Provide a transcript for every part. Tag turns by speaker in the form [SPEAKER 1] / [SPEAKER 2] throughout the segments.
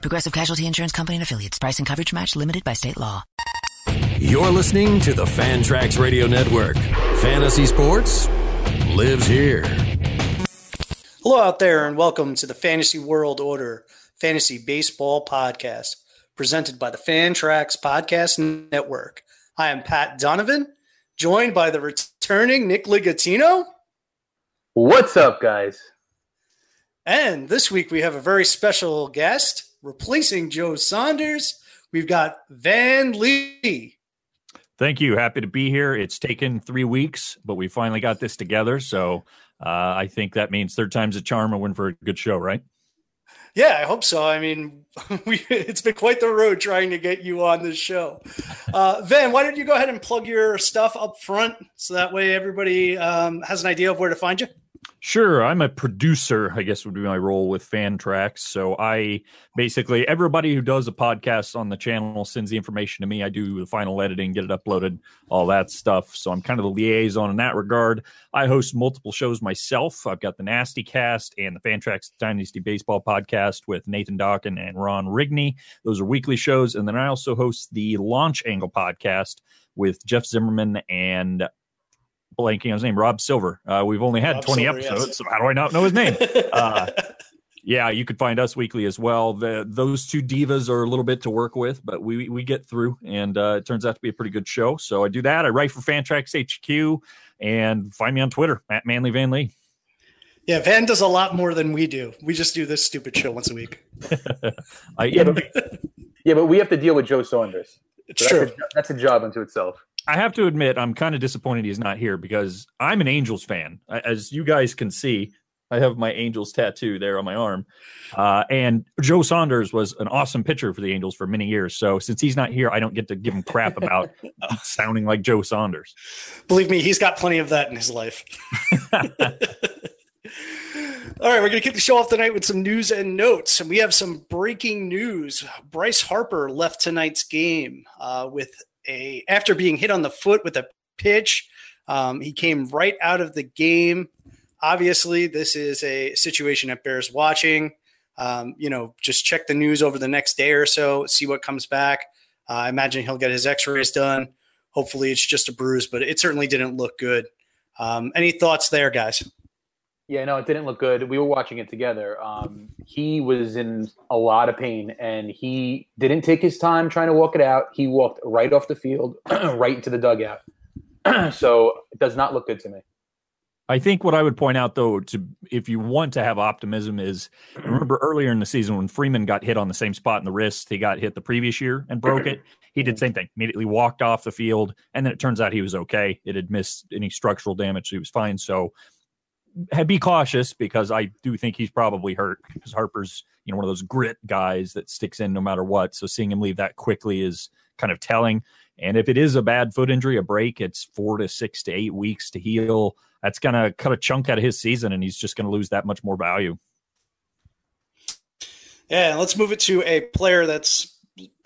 [SPEAKER 1] Progressive Casualty Insurance Company and Affiliates. Price and coverage match limited by state law.
[SPEAKER 2] You're listening to the Fantrax Radio Network. Fantasy sports lives here.
[SPEAKER 3] Hello out there, and welcome to the Fantasy World Order Fantasy Baseball Podcast, presented by the Fantrax Podcast Network. I am Pat Donovan, joined by the returning Nick Ligatino.
[SPEAKER 4] What's up, guys?
[SPEAKER 3] And this week we have a very special guest replacing Joe Saunders. We've got Van Lee.
[SPEAKER 5] Thank you. Happy to be here. It's taken three weeks, but we finally got this together. So uh, I think that means third time's a charm and we're for a good show, right?
[SPEAKER 3] Yeah, I hope so. I mean, we, it's been quite the road trying to get you on this show. Uh, Van, why don't you go ahead and plug your stuff up front so that way everybody um, has an idea of where to find you?
[SPEAKER 5] Sure, I'm a producer, I guess would be my role with Fantrax. So I basically everybody who does a podcast on the channel sends the information to me. I do the final editing, get it uploaded, all that stuff. So I'm kind of the liaison in that regard. I host multiple shows myself. I've got the Nasty Cast and the Fantrax Dynasty Baseball podcast with Nathan Dawkin and Ron Rigney. Those are weekly shows, and then I also host the Launch Angle podcast with Jeff Zimmerman and blanking on his name, Rob Silver. Uh, we've only had Rob 20 Silver, episodes, yes. so how do I not know his name? Uh, yeah, you could find us weekly as well. The, those two divas are a little bit to work with, but we we get through, and uh, it turns out to be a pretty good show. So I do that. I write for Fantrax HQ, and find me on Twitter at Manly Van Lee.
[SPEAKER 3] Yeah, Van does a lot more than we do. We just do this stupid show once a week.
[SPEAKER 4] I, yeah, but, yeah, but we have to deal with Joe Saunders.
[SPEAKER 3] It's so true.
[SPEAKER 4] That's a, that's a job unto itself.
[SPEAKER 5] I have to admit, I'm kind of disappointed he's not here because I'm an Angels fan. As you guys can see, I have my Angels tattoo there on my arm. Uh, and Joe Saunders was an awesome pitcher for the Angels for many years. So since he's not here, I don't get to give him crap about sounding like Joe Saunders.
[SPEAKER 3] Believe me, he's got plenty of that in his life. All right, we're going to kick the show off tonight with some news and notes. And we have some breaking news. Bryce Harper left tonight's game uh, with a after being hit on the foot with a pitch. Um, he came right out of the game. Obviously, this is a situation that bears watching. Um, you know, just check the news over the next day or so, see what comes back. Uh, I imagine he'll get his X-rays done. Hopefully, it's just a bruise, but it certainly didn't look good. Um, any thoughts there, guys?
[SPEAKER 4] Yeah, no, it didn't look good. We were watching it together. Um, he was in a lot of pain, and he didn't take his time trying to walk it out. He walked right off the field, right into the dugout. so it does not look good to me.
[SPEAKER 5] I think what I would point out, though, to if you want to have optimism, is remember earlier in the season when Freeman got hit on the same spot in the wrist, he got hit the previous year and broke it. He did the same thing, immediately walked off the field, and then it turns out he was okay. It had missed any structural damage, so he was fine. So be cautious because I do think he's probably hurt because Harper's you know one of those grit guys that sticks in no matter what. So seeing him leave that quickly is kind of telling. And if it is a bad foot injury, a break, it's four to six to eight weeks to heal. That's going to cut a chunk out of his season, and he's just going to lose that much more value.
[SPEAKER 3] Yeah, let's move it to a player that's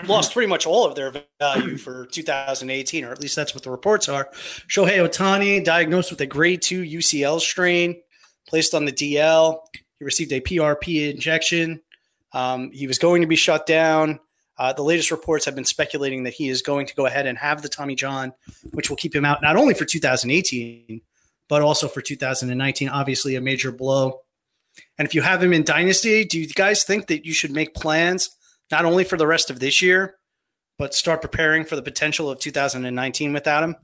[SPEAKER 3] lost pretty much all of their value for 2018, or at least that's what the reports are. Shohei Ohtani diagnosed with a grade two UCL strain, placed on the DL. He received a PRP injection. Um, he was going to be shut down. Uh, the latest reports have been speculating that he is going to go ahead and have the Tommy John, which will keep him out not only for 2018, but also for 2019. Obviously, a major blow. And if you have him in Dynasty, do you guys think that you should make plans not only for the rest of this year, but start preparing for the potential of 2019 without him?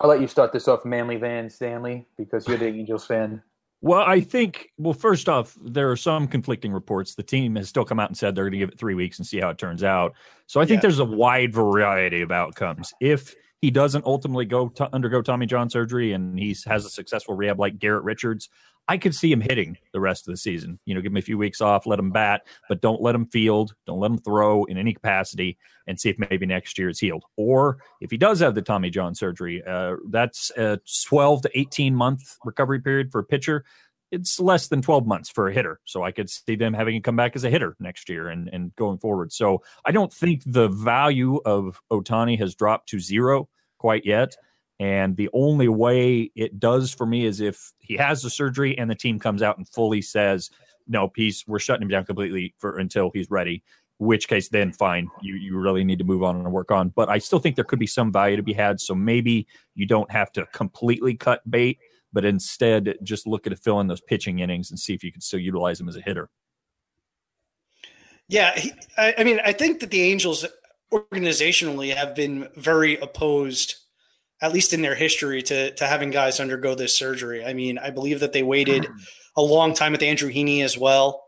[SPEAKER 4] I'll let you start this off, Manly Van Stanley, because you're the Angels fan.
[SPEAKER 5] Well, I think, well, first off, there are some conflicting reports. The team has still come out and said they're going to give it three weeks and see how it turns out. So I think yeah. there's a wide variety of outcomes. If he doesn't ultimately go to undergo Tommy John surgery and he has a successful rehab like Garrett Richards, I could see him hitting the rest of the season. You know, give him a few weeks off, let him bat, but don't let him field, don't let him throw in any capacity, and see if maybe next year is healed. Or if he does have the Tommy John surgery, uh, that's a 12 to 18 month recovery period for a pitcher. It's less than 12 months for a hitter. So I could see them having him come back as a hitter next year and, and going forward. So I don't think the value of Ohtani has dropped to zero quite yet. And the only way it does for me is if he has the surgery and the team comes out and fully says, no, peace, we're shutting him down completely for until he's ready. Which case, then fine, you, you really need to move on and work on. But I still think there could be some value to be had. So maybe you don't have to completely cut bait, but instead just look at fill in those pitching innings and see if you can still utilize him as a hitter.
[SPEAKER 3] Yeah, he, I, I mean, I think that the Angels organizationally have been very opposed at least in their history, to to having guys undergo this surgery. I mean, I believe that they waited a long time with Andrew Heaney as well.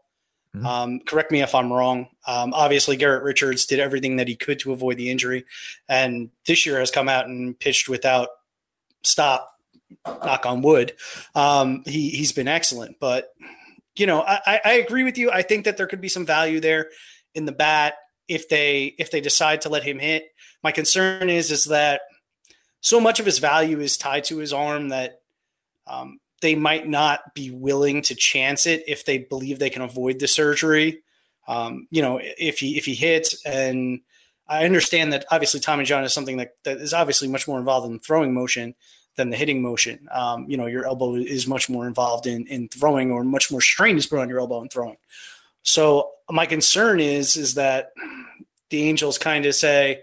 [SPEAKER 3] Mm-hmm. Um, correct me if I'm wrong. Um, obviously, Garrett Richards did everything that he could to avoid the injury, and this year has come out and pitched without stop. Knock on wood. Um, he he's been excellent, but you know, I, I agree with you. I think that there could be some value there in the bat if they if they decide to let him hit. My concern is is that so much of his value is tied to his arm that um, they might not be willing to chance it if they believe they can avoid the surgery. Um, you know, if he if he hits, and I understand that obviously Tommy John is something that, that is obviously much more involved in throwing motion than the hitting motion. Um, you know, your elbow is much more involved in in throwing, or much more strain is put on your elbow in throwing. So my concern is is that the Angels kind of say,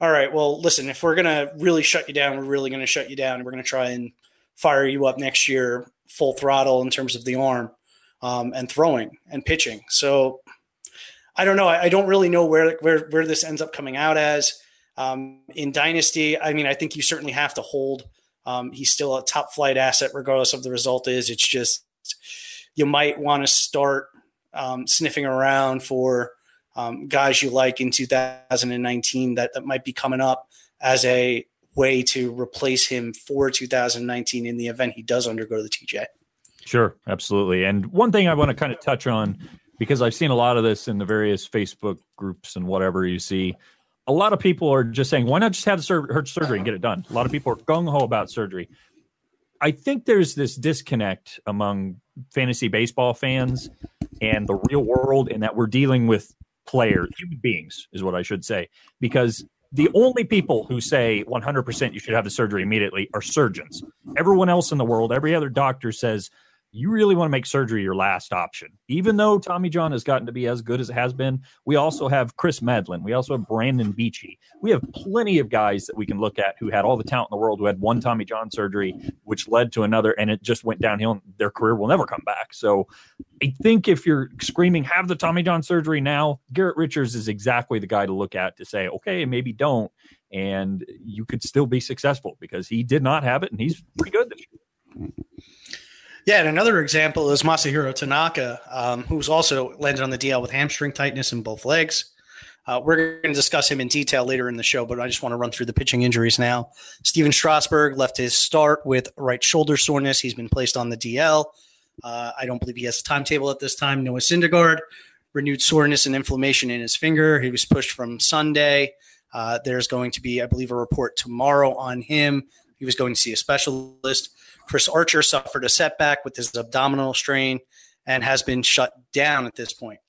[SPEAKER 3] all right, well, listen, if we're going to really shut you down, we're really going to shut you down. We're going to try and fire you up next year full throttle in terms of the arm um, and throwing and pitching. So I don't know. I, I, don't really know where, where, where this ends up coming out as. Um, in Dynasty, I mean, I think you certainly have to hold. Um, he's still a top flight asset, regardless of the result is. It's just you might want to start um, sniffing around for – um, guys you like in 2019 that, that might be coming up as a way to replace him for 2019 in the event he does undergo the TJ.
[SPEAKER 5] Sure, absolutely. And one thing I want to kind of touch on because I've seen a lot of this in the various Facebook groups and whatever you see. A lot of people are just saying, "Why not just have the sur- surgery and get it done?" A lot of people are gung ho about surgery. I think there's this disconnect among fantasy baseball fans and the real world, in that we're dealing with players, human beings is what I should say, because the only people who say 100% you should have the surgery immediately are surgeons. Everyone else in the world, every other doctor says you really want to make surgery your last option. Even though Tommy John has gotten to be as good as it has been, we also have Chris Medlen. We also have Brandon Beachy. We have plenty of guys that we can look at who had all the talent in the world, who had one Tommy John surgery, which led to another, and it just went downhill. And their career will never come back. So I think if you're screaming, have the Tommy John surgery now, Garrett Richards is exactly the guy to look at to say, okay, maybe don't. And you could still be successful because he did not have it, and he's pretty good.
[SPEAKER 3] Yeah, and another example is Masahiro Tanaka, um, who's also landed on the DL with hamstring tightness in both legs. Uh, we're going to discuss him in detail later in the show, but I just want to run through the pitching injuries now. Stephen Strasburg left his start with right shoulder soreness. He's been placed on the DL. Uh, I don't believe he has a timetable at this time. Noah Syndergaard, renewed soreness and inflammation in his finger. He was pushed from Sunday. Uh, there's going to be, I believe, a report tomorrow on him. He was going to see a specialist. Chris Archer suffered a setback with his abdominal strain and has been shut down at this point.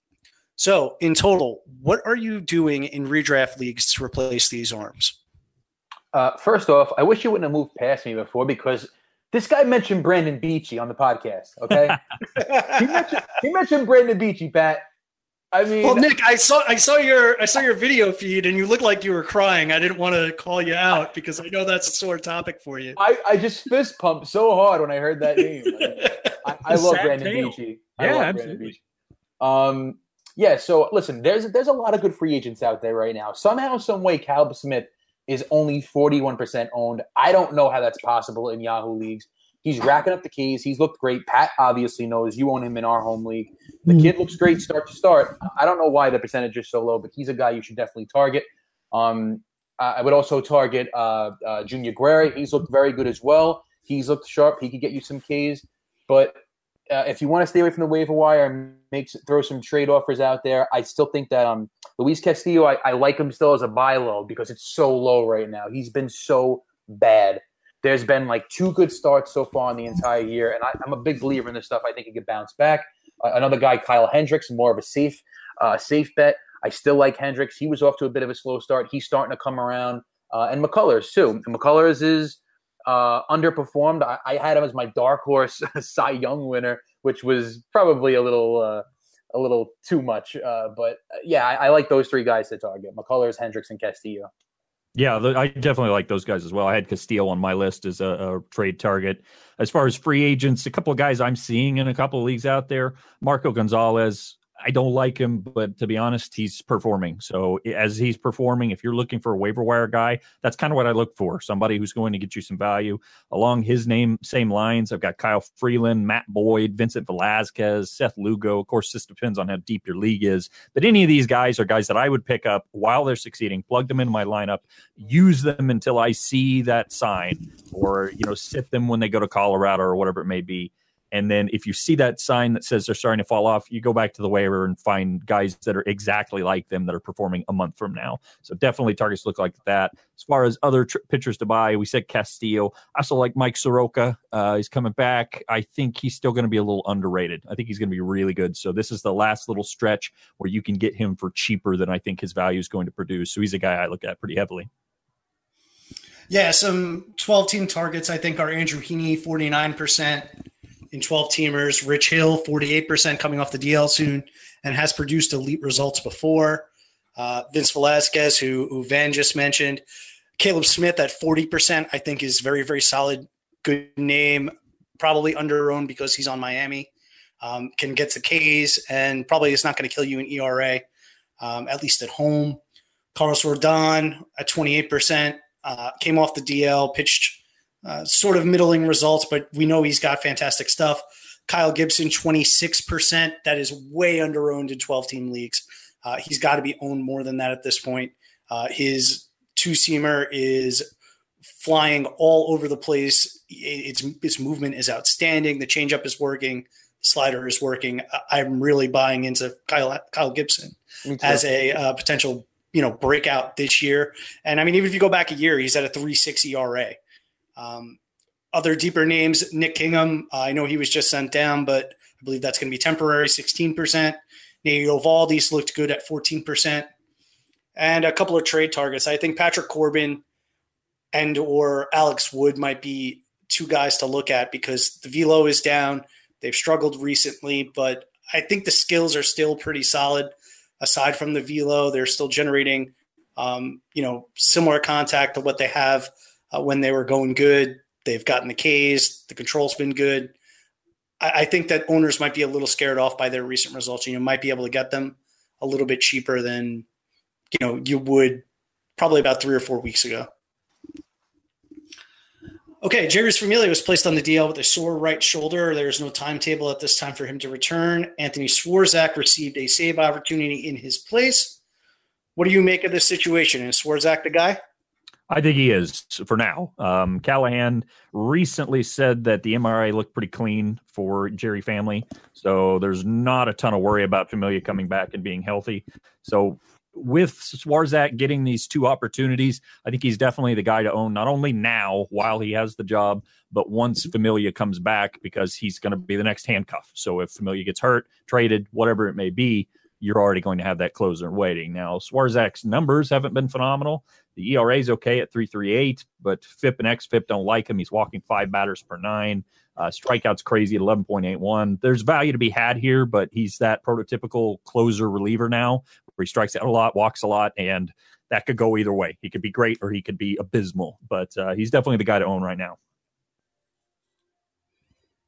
[SPEAKER 3] So, in total, what are you doing in redraft leagues to replace these arms?
[SPEAKER 4] Uh, first off, I wish you wouldn't have moved past me before because this guy mentioned Brandon Beachy on the podcast. Okay, he, mentioned, he mentioned Brandon Beachy, Pat. I mean,
[SPEAKER 3] well, Nick, I saw I saw your I saw your video feed, and you looked like you were crying. I didn't want to call you out because I know that's a sore topic for you.
[SPEAKER 4] I, I just fist pumped so hard when I heard that name. I, I love Brandon tale. Beachy.
[SPEAKER 5] I yeah, absolutely.
[SPEAKER 4] Um, yeah. So listen, there's there's a lot of good free agents out there right now. Somehow, some way, Caleb Smith is only 41% owned. I don't know how that's possible in Yahoo leagues. He's racking up the keys. He's looked great. Pat obviously knows you own him in our home league. The mm-hmm. kid looks great start to start. I don't know why the percentage is so low, but he's a guy you should definitely target. Um, I would also target uh, uh, Junior Guerra. He's looked very good as well. He's looked sharp. He could get you some Ks. But uh, if you want to stay away from the waiver wire and make throw some trade offers out there, I still think that um, Luis Castillo, I, I like him still as a buy low because it's so low right now. He's been so bad. There's been like two good starts so far in the entire year, and I, am a big believer in this stuff. I think he could bounce back. Uh, another guy, Kyle Hendricks, more of a safe, uh, safe bet. I still like Hendricks. He was off to a bit of a slow start. He's starting to come around, uh, and McCullers too. And McCullers is uh, underperformed. I, I, had him as my dark horse Cy Young winner, which was probably a little uh, a little too much. Uh, but uh, yeah, I, I, like those three guys to target: McCullers, Hendricks, and Castillo.
[SPEAKER 5] Yeah, I definitely like those guys as well. I had Castillo on my list as a, a, trade target. As far as free agents, a couple of guys I'm seeing in a couple of leagues out there. Marco Gonzalez, I don't like him, but to be honest, he's performing. So as he's performing, if you're looking for a waiver wire guy, that's kind of what I look for. Somebody who's going to get you some value along his name, same lines. I've got Kyle Freeland, Matt Boyd, Vincent Velasquez, Seth Lugo. Of course, this depends on how deep your league is. But any of these guys are guys that I would pick up while they're succeeding, plug them in my lineup, use them until I see that sign, or you know, sit them when they go to Colorado or whatever it may be and then if you see that sign that says they're starting to fall off, you go back to the waiver and find guys that are exactly like them that are performing a month from now. So definitely targets look like that. As far as other tr- pitchers to buy, we said Castillo. I also like Mike Soroka. Uh, he's coming back. I think he's still going to be a little underrated. I think he's going to be really good. So this is the last little stretch where you can get him for cheaper than I think his value is going to produce. So he's a guy I look at pretty heavily.
[SPEAKER 3] Yeah, some 12 team targets I think are Andrew Heaney, 49% in 12 teamers. Rich Hill, 48% coming off the DL soon and has produced elite results before. Uh, Vince Velasquez, who, who Van just mentioned. Caleb Smith at 40%, I think is very, very solid. Good name. Probably under owned because he's on Miami. Um, can get the K's and probably is not going to kill you in ERA, um, at least at home. Carlos Rodon at 28%, uh, came off the DL, pitched uh, sort of middling results, but we know he's got fantastic stuff. Kyle Gibson, 26%. That is way under owned in 12 team leagues. Uh, he's got to be owned more than that at this point. Uh, his two seamer is flying all over the place. Its, its movement is outstanding. The changeup is working. The slider is working. I'm really buying into Kyle, Kyle Gibson as a uh, potential you know breakout this year. And I mean, even if you go back a year, he's at a 3.6 ERA. Um, other deeper names, Nick Kingham. Uh, I know he was just sent down, but I believe that's going to be temporary, 16%. Nate Eovaldi's looked good at 14%. And a couple of trade targets. I think Patrick Corbin and or Alex Wood might be two guys to look at because the velo is down. They've struggled recently, but I think the skills are still pretty solid. Aside from the velo, they're still generating, um, you know, similar contact to what they have uh, when they were going good. They've gotten the K's. The control's been good. I, I, think that owners might be a little scared off by their recent results. You know, might be able to get them a little bit cheaper than you know you would probably about three or four weeks ago. Okay, Jeurys Familia was placed on the DL with a sore right shoulder. There's no timetable at this time for him to return. Anthony Swarzak received a save opportunity in his place. What do you make of this situation? Is Swarzak the guy?
[SPEAKER 5] I think he is for now. Um, Callaway recently said that the MRI looked pretty clean for Jeurys Familia, so there's not a ton of worry about Familia coming back and being healthy. So with Swarzak getting these two opportunities, I think he's definitely the guy to own not only now while he has the job, but once Familia comes back because he's going to be the next handcuff. So if Familia gets hurt, traded, whatever it may be, you're already going to have that closer waiting. Now, Swarzak's numbers haven't been phenomenal. The ERA is okay at 338, but FIP and XFIP don't like him. He's walking five batters per nine. Uh, strikeouts crazy at 11.81. There's value to be had here, but he's that prototypical closer reliever now where he strikes out a lot, walks a lot, and that could go either way. He could be great or he could be abysmal, but uh, he's definitely the guy to own right now.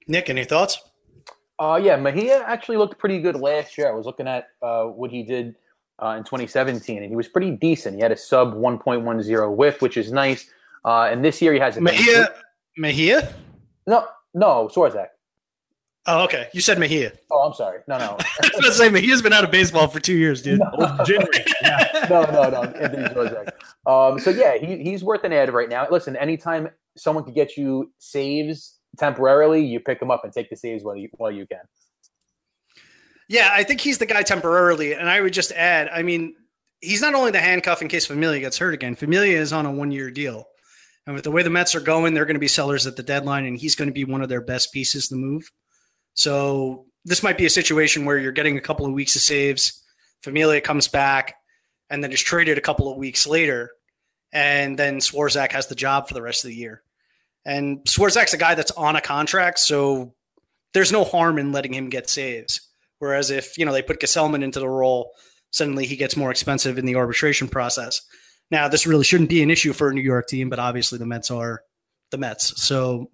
[SPEAKER 3] Nick, any thoughts?
[SPEAKER 4] Uh, yeah, Mejia actually looked pretty good last year. I was looking at uh, what he did uh, in 2017, and he was pretty decent. He had a sub 1.10 WHIP, which is nice. Uh, and this year he has a
[SPEAKER 3] Mejia. Mejia?
[SPEAKER 4] No, no, Swarzak.
[SPEAKER 3] Oh, okay. You said Mejia.
[SPEAKER 4] Oh, I'm sorry. No, no.
[SPEAKER 3] I was going to say Mejia's been out of baseball for two years, dude.
[SPEAKER 4] no, no, no. Anthony Swarzak. Um, so yeah, he, he's worth an ad right now. Listen, anytime someone could get you saves temporarily, you pick them up and take the saves while you while you can.
[SPEAKER 3] Yeah, I think he's the guy temporarily, and I would just add. I mean, he's not only the handcuff in case Familia gets hurt again. Familia is on a one year deal. And with the way the Mets are going, they're going to be sellers at the deadline, and he's going to be one of their best pieces to move. So this might be a situation where you're getting a couple of weeks of saves. Familia comes back and then is traded a couple of weeks later. And then Swarzak has the job for the rest of the year. And Swarzak's a guy that's on a contract. So there's no harm in letting him get saves. Whereas if, you know, they put Gsellman into the role, suddenly he gets more expensive in the arbitration process. Now, this really shouldn't be an issue for a New York team, but obviously the Mets are the Mets. So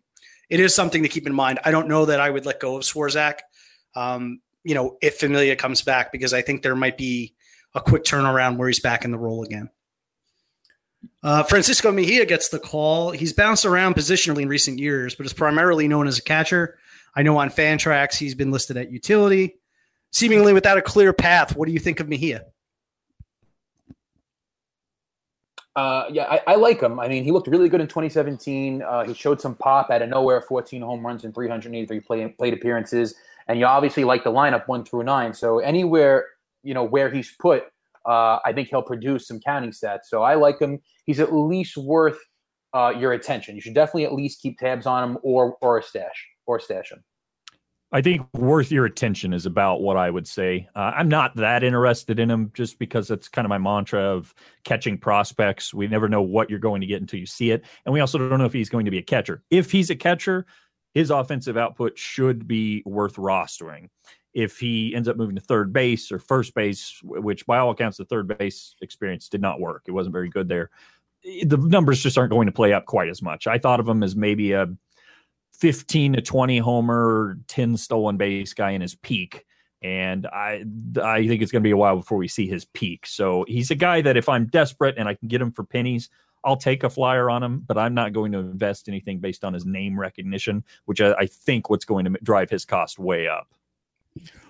[SPEAKER 3] it is something to keep in mind. I don't know that I would let go of Swarzak, um, you know, if Familia comes back, because I think there might be a quick turnaround where he's back in the role again. Uh, Francisco Mejia gets the call. He's bounced around positionally in recent years, but is primarily known as a catcher. I know on Fantrax he's been listed at utility. Seemingly without a clear path, what do you think of Mejia?
[SPEAKER 4] Uh, yeah, I, I, like him. I mean, he looked really good in 2017. Uh, he showed some pop out of nowhere, 14 home runs and 383 play, plate appearances. And you obviously like the lineup one through nine. So anywhere, you know, where he's put, uh, I think he'll produce some counting stats. So I like him. He's at least worth uh, your attention. You should definitely at least keep tabs on him or or stash or stash him.
[SPEAKER 5] I think worth your attention is about what I would say. Uh, I'm not that interested in him just because that's kind of my mantra of catching prospects. We never know what you're going to get until you see it. And we also don't know if he's going to be a catcher. If he's a catcher, his offensive output should be worth rostering. If he ends up moving to third base or first base, which by all accounts, the third base experience did not work, it wasn't very good there. The numbers just aren't going to play up quite as much. I thought of him as maybe a 15 to 20 homer, 10 stolen base guy in his peak. And I I think it's going to be a while before we see his peak. So he's a guy that if I'm desperate and I can get him for pennies, I'll take a flyer on him, but I'm not going to invest anything based on his name recognition, which I, I think what's going to drive his cost way up.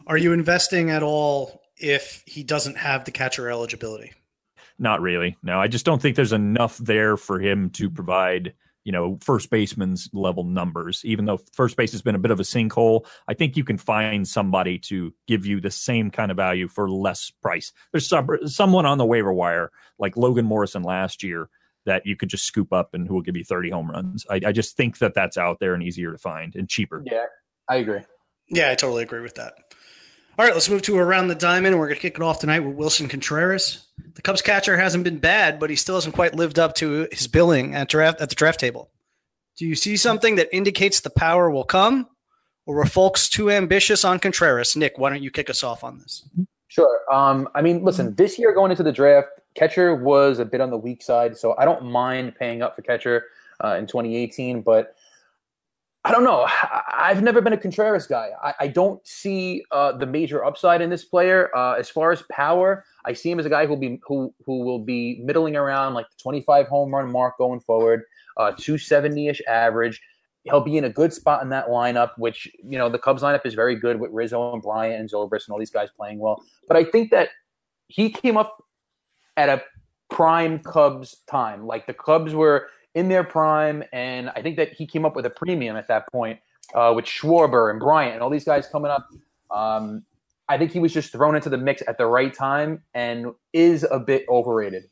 [SPEAKER 3] Are you investing at all if he doesn't have the catcher eligibility?
[SPEAKER 5] Not really. No, I just don't think there's enough there for him to provide you know, first baseman's level numbers. Even though first base has been a bit of a sinkhole, I think you can find somebody to give you the same kind of value for less price. There's some, someone on the waiver wire like Logan Morrison last year that you could just scoop up and who will give you 30 home runs. I, I just think that that's out there and easier to find and cheaper.
[SPEAKER 4] Yeah, I agree.
[SPEAKER 3] Yeah, I totally agree with that. All right, let's move to around the diamond. We're going to kick it off tonight with Willson Contreras. The Cubs catcher hasn't been bad, but he still hasn't quite lived up to his billing at draft at the draft table. Do you see something that indicates the power will come, or were folks too ambitious on Contreras? Nick, why don't you kick us off on this?
[SPEAKER 4] Sure. Um, I mean, listen, this year going into the draft, catcher was a bit on the weak side, so I don't mind paying up for catcher uh, in 2018, but I don't know. I've never been a Contreras guy. I, I don't see uh, the major upside in this player. Uh, as far as power, I see him as a guy who'll be who who will be middling around like the 25 home run mark going forward, uh, 270 ish average. He'll be in a good spot in that lineup, which you know the Cubs lineup is very good with Rizzo and Bryant and Zobrist and all these guys playing well. But I think that he came up at a prime Cubs time. Like the Cubs were in their prime, and I think that he came up with a premium at that point uh, with Schwarber and Bryant and all these guys coming up. Um, I think he was just thrown into the mix at the right time and is a bit overrated.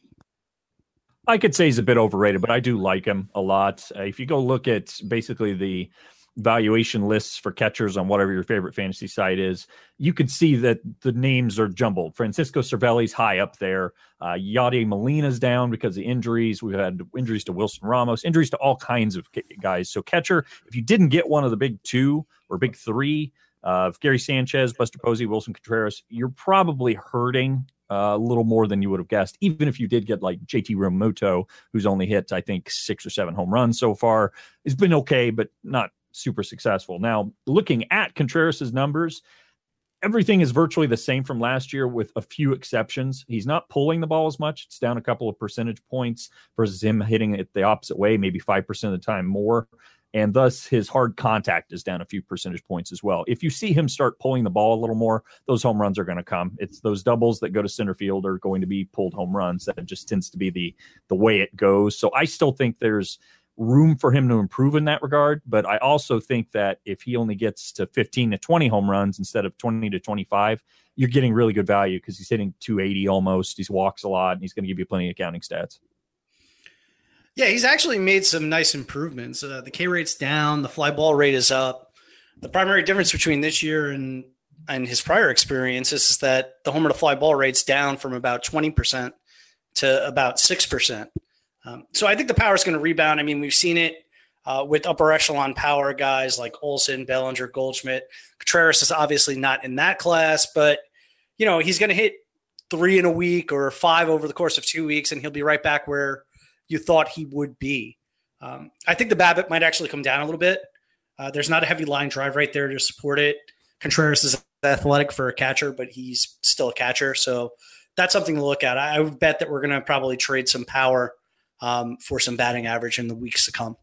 [SPEAKER 5] I could say he's a bit overrated, but I do like him a lot. Uh, if you go look at basically the valuation lists for catchers on whatever your favorite fantasy site is, you can see that the names are jumbled. Francisco Cervelli's high up there. Uh, Yadi Molina's down because of injuries. We've had injuries to Wilson Ramos, injuries to all kinds of guys. So catcher, if you didn't get one of the big two or big three, uh, Gary Sanchez, Buster Posey, Willson Contreras, you're probably hurting uh, a little more than you would have guessed. Even if you did get like JT Realmuto, who's only hit I think six or seven home runs so far, has been okay, but not super successful. Now, looking at Contreras' numbers, everything is virtually the same from last year with a few exceptions. He's not pulling the ball as much. It's down a couple of percentage points versus him hitting it the opposite way, maybe 5% of the time more. and thus his hard contact is down a few percentage points as well. If you see him start pulling the ball a little more, those home runs are going to come. It's those doubles that go to center field are going to be pulled home runs. That just tends to be the the way it goes. So I still think there's room for him to improve in that regard. But I also think that if he only gets to 15 to 20 home runs instead of 20 to 25, you're getting really good value because he's hitting 280 almost. He walks a lot and he's going to give you plenty of counting stats.
[SPEAKER 3] Yeah, he's actually made some nice improvements. Uh, the K rate's down, the fly ball rate is up. The primary difference between this year and and his prior experiences is that the homer to fly ball rate's down from about 20% to about 6%. Um, so I think the power is going to rebound. I mean, we've seen it uh, with upper echelon power guys like Olson, Bellinger, Goldschmidt. Contreras is obviously not in that class, but you know he's going to hit three in a week or five over the course of two weeks, and he'll be right back where you thought he would be. Um, I think the BABIP might actually come down a little bit. Uh, there's not a heavy line drive right there to support it. Contreras is athletic for a catcher, but he's still a catcher, so that's something to look at. I, I would bet that we're going to probably trade some power um, for some batting average in the weeks to come.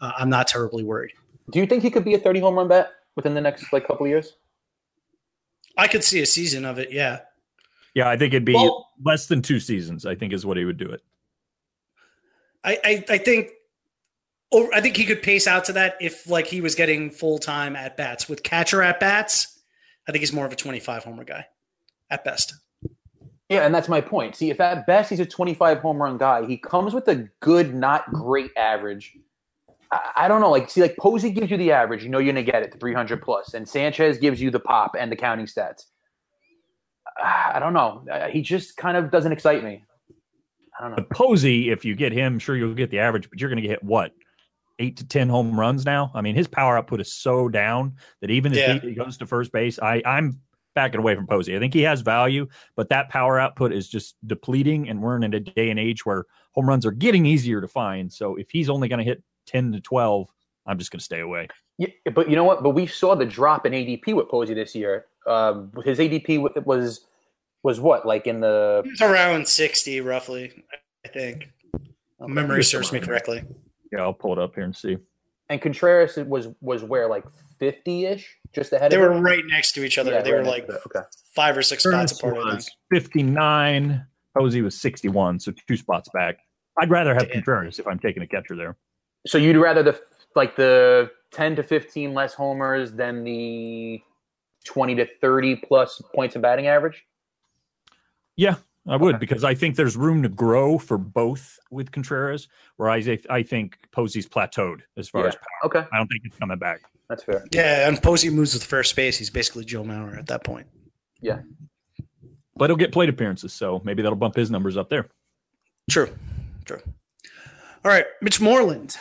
[SPEAKER 3] Uh, I'm not terribly worried.
[SPEAKER 4] Do you think he could be a 30 home run bat within the next like couple of years?
[SPEAKER 3] I could see a season of it. Yeah.
[SPEAKER 5] Yeah, I think it'd be well, less than two seasons. I think is what he would do it.
[SPEAKER 3] I, I, I think or I think he could pace out to that if like he was getting full time at bats with catcher at bats. I think he's more of a 25 homer guy at best.
[SPEAKER 4] Yeah, and that's my point. See, if at best he's a 25 home run guy, he comes with a good, not great average. I, I don't know. Like, see, like Posey gives you the average, you know you're going to get it, the 300 plus, and Sanchez gives you the pop and the counting stats. I don't know. He just kind of doesn't excite me. I don't know.
[SPEAKER 5] But Posey, if you get him, sure you'll get the average, but you're going to get what eight to ten home runs now. I mean, his power output is so down that even if yeah. he goes to first base, I I'm backing away from Posey. I think he has value, but that power output is just depleting, and we're in a day and age where home runs are getting easier to find. So if he's only going to hit ten to twelve, I'm just going to stay away.
[SPEAKER 4] Yeah, but you know what? But we saw the drop in ADP with Posey this year. Um, his ADP was was what like in the
[SPEAKER 3] it's around sixty roughly. I think. Memory serves me correctly.
[SPEAKER 5] Yeah, I'll pull it up here and see.
[SPEAKER 4] And Contreras was was where like fifty ish, just ahead.
[SPEAKER 3] They
[SPEAKER 4] of
[SPEAKER 3] were him? right next to each other. Yeah, they right were like okay. five or six spots apart.
[SPEAKER 5] Was fifty nine. Posey was sixty one, so two spots back. I'd rather have Damn. Contreras if I'm taking a catcher there.
[SPEAKER 4] So you'd rather the like the ten to fifteen less homers than the twenty to thirty plus points of batting average.
[SPEAKER 5] Yeah, I would okay. because I think there's room to grow for both with Contreras. Where I I think Posey's plateaued as far
[SPEAKER 4] yeah.
[SPEAKER 5] as power.
[SPEAKER 4] Okay,
[SPEAKER 5] I don't think he's coming back.
[SPEAKER 4] That's fair.
[SPEAKER 3] Yeah, and Posey moves with first base. He's basically Joe Mauer at that point.
[SPEAKER 4] Yeah,
[SPEAKER 5] but he'll get plate appearances, so maybe that'll bump his numbers up there.
[SPEAKER 3] True, true. All right, Mitch Moreland.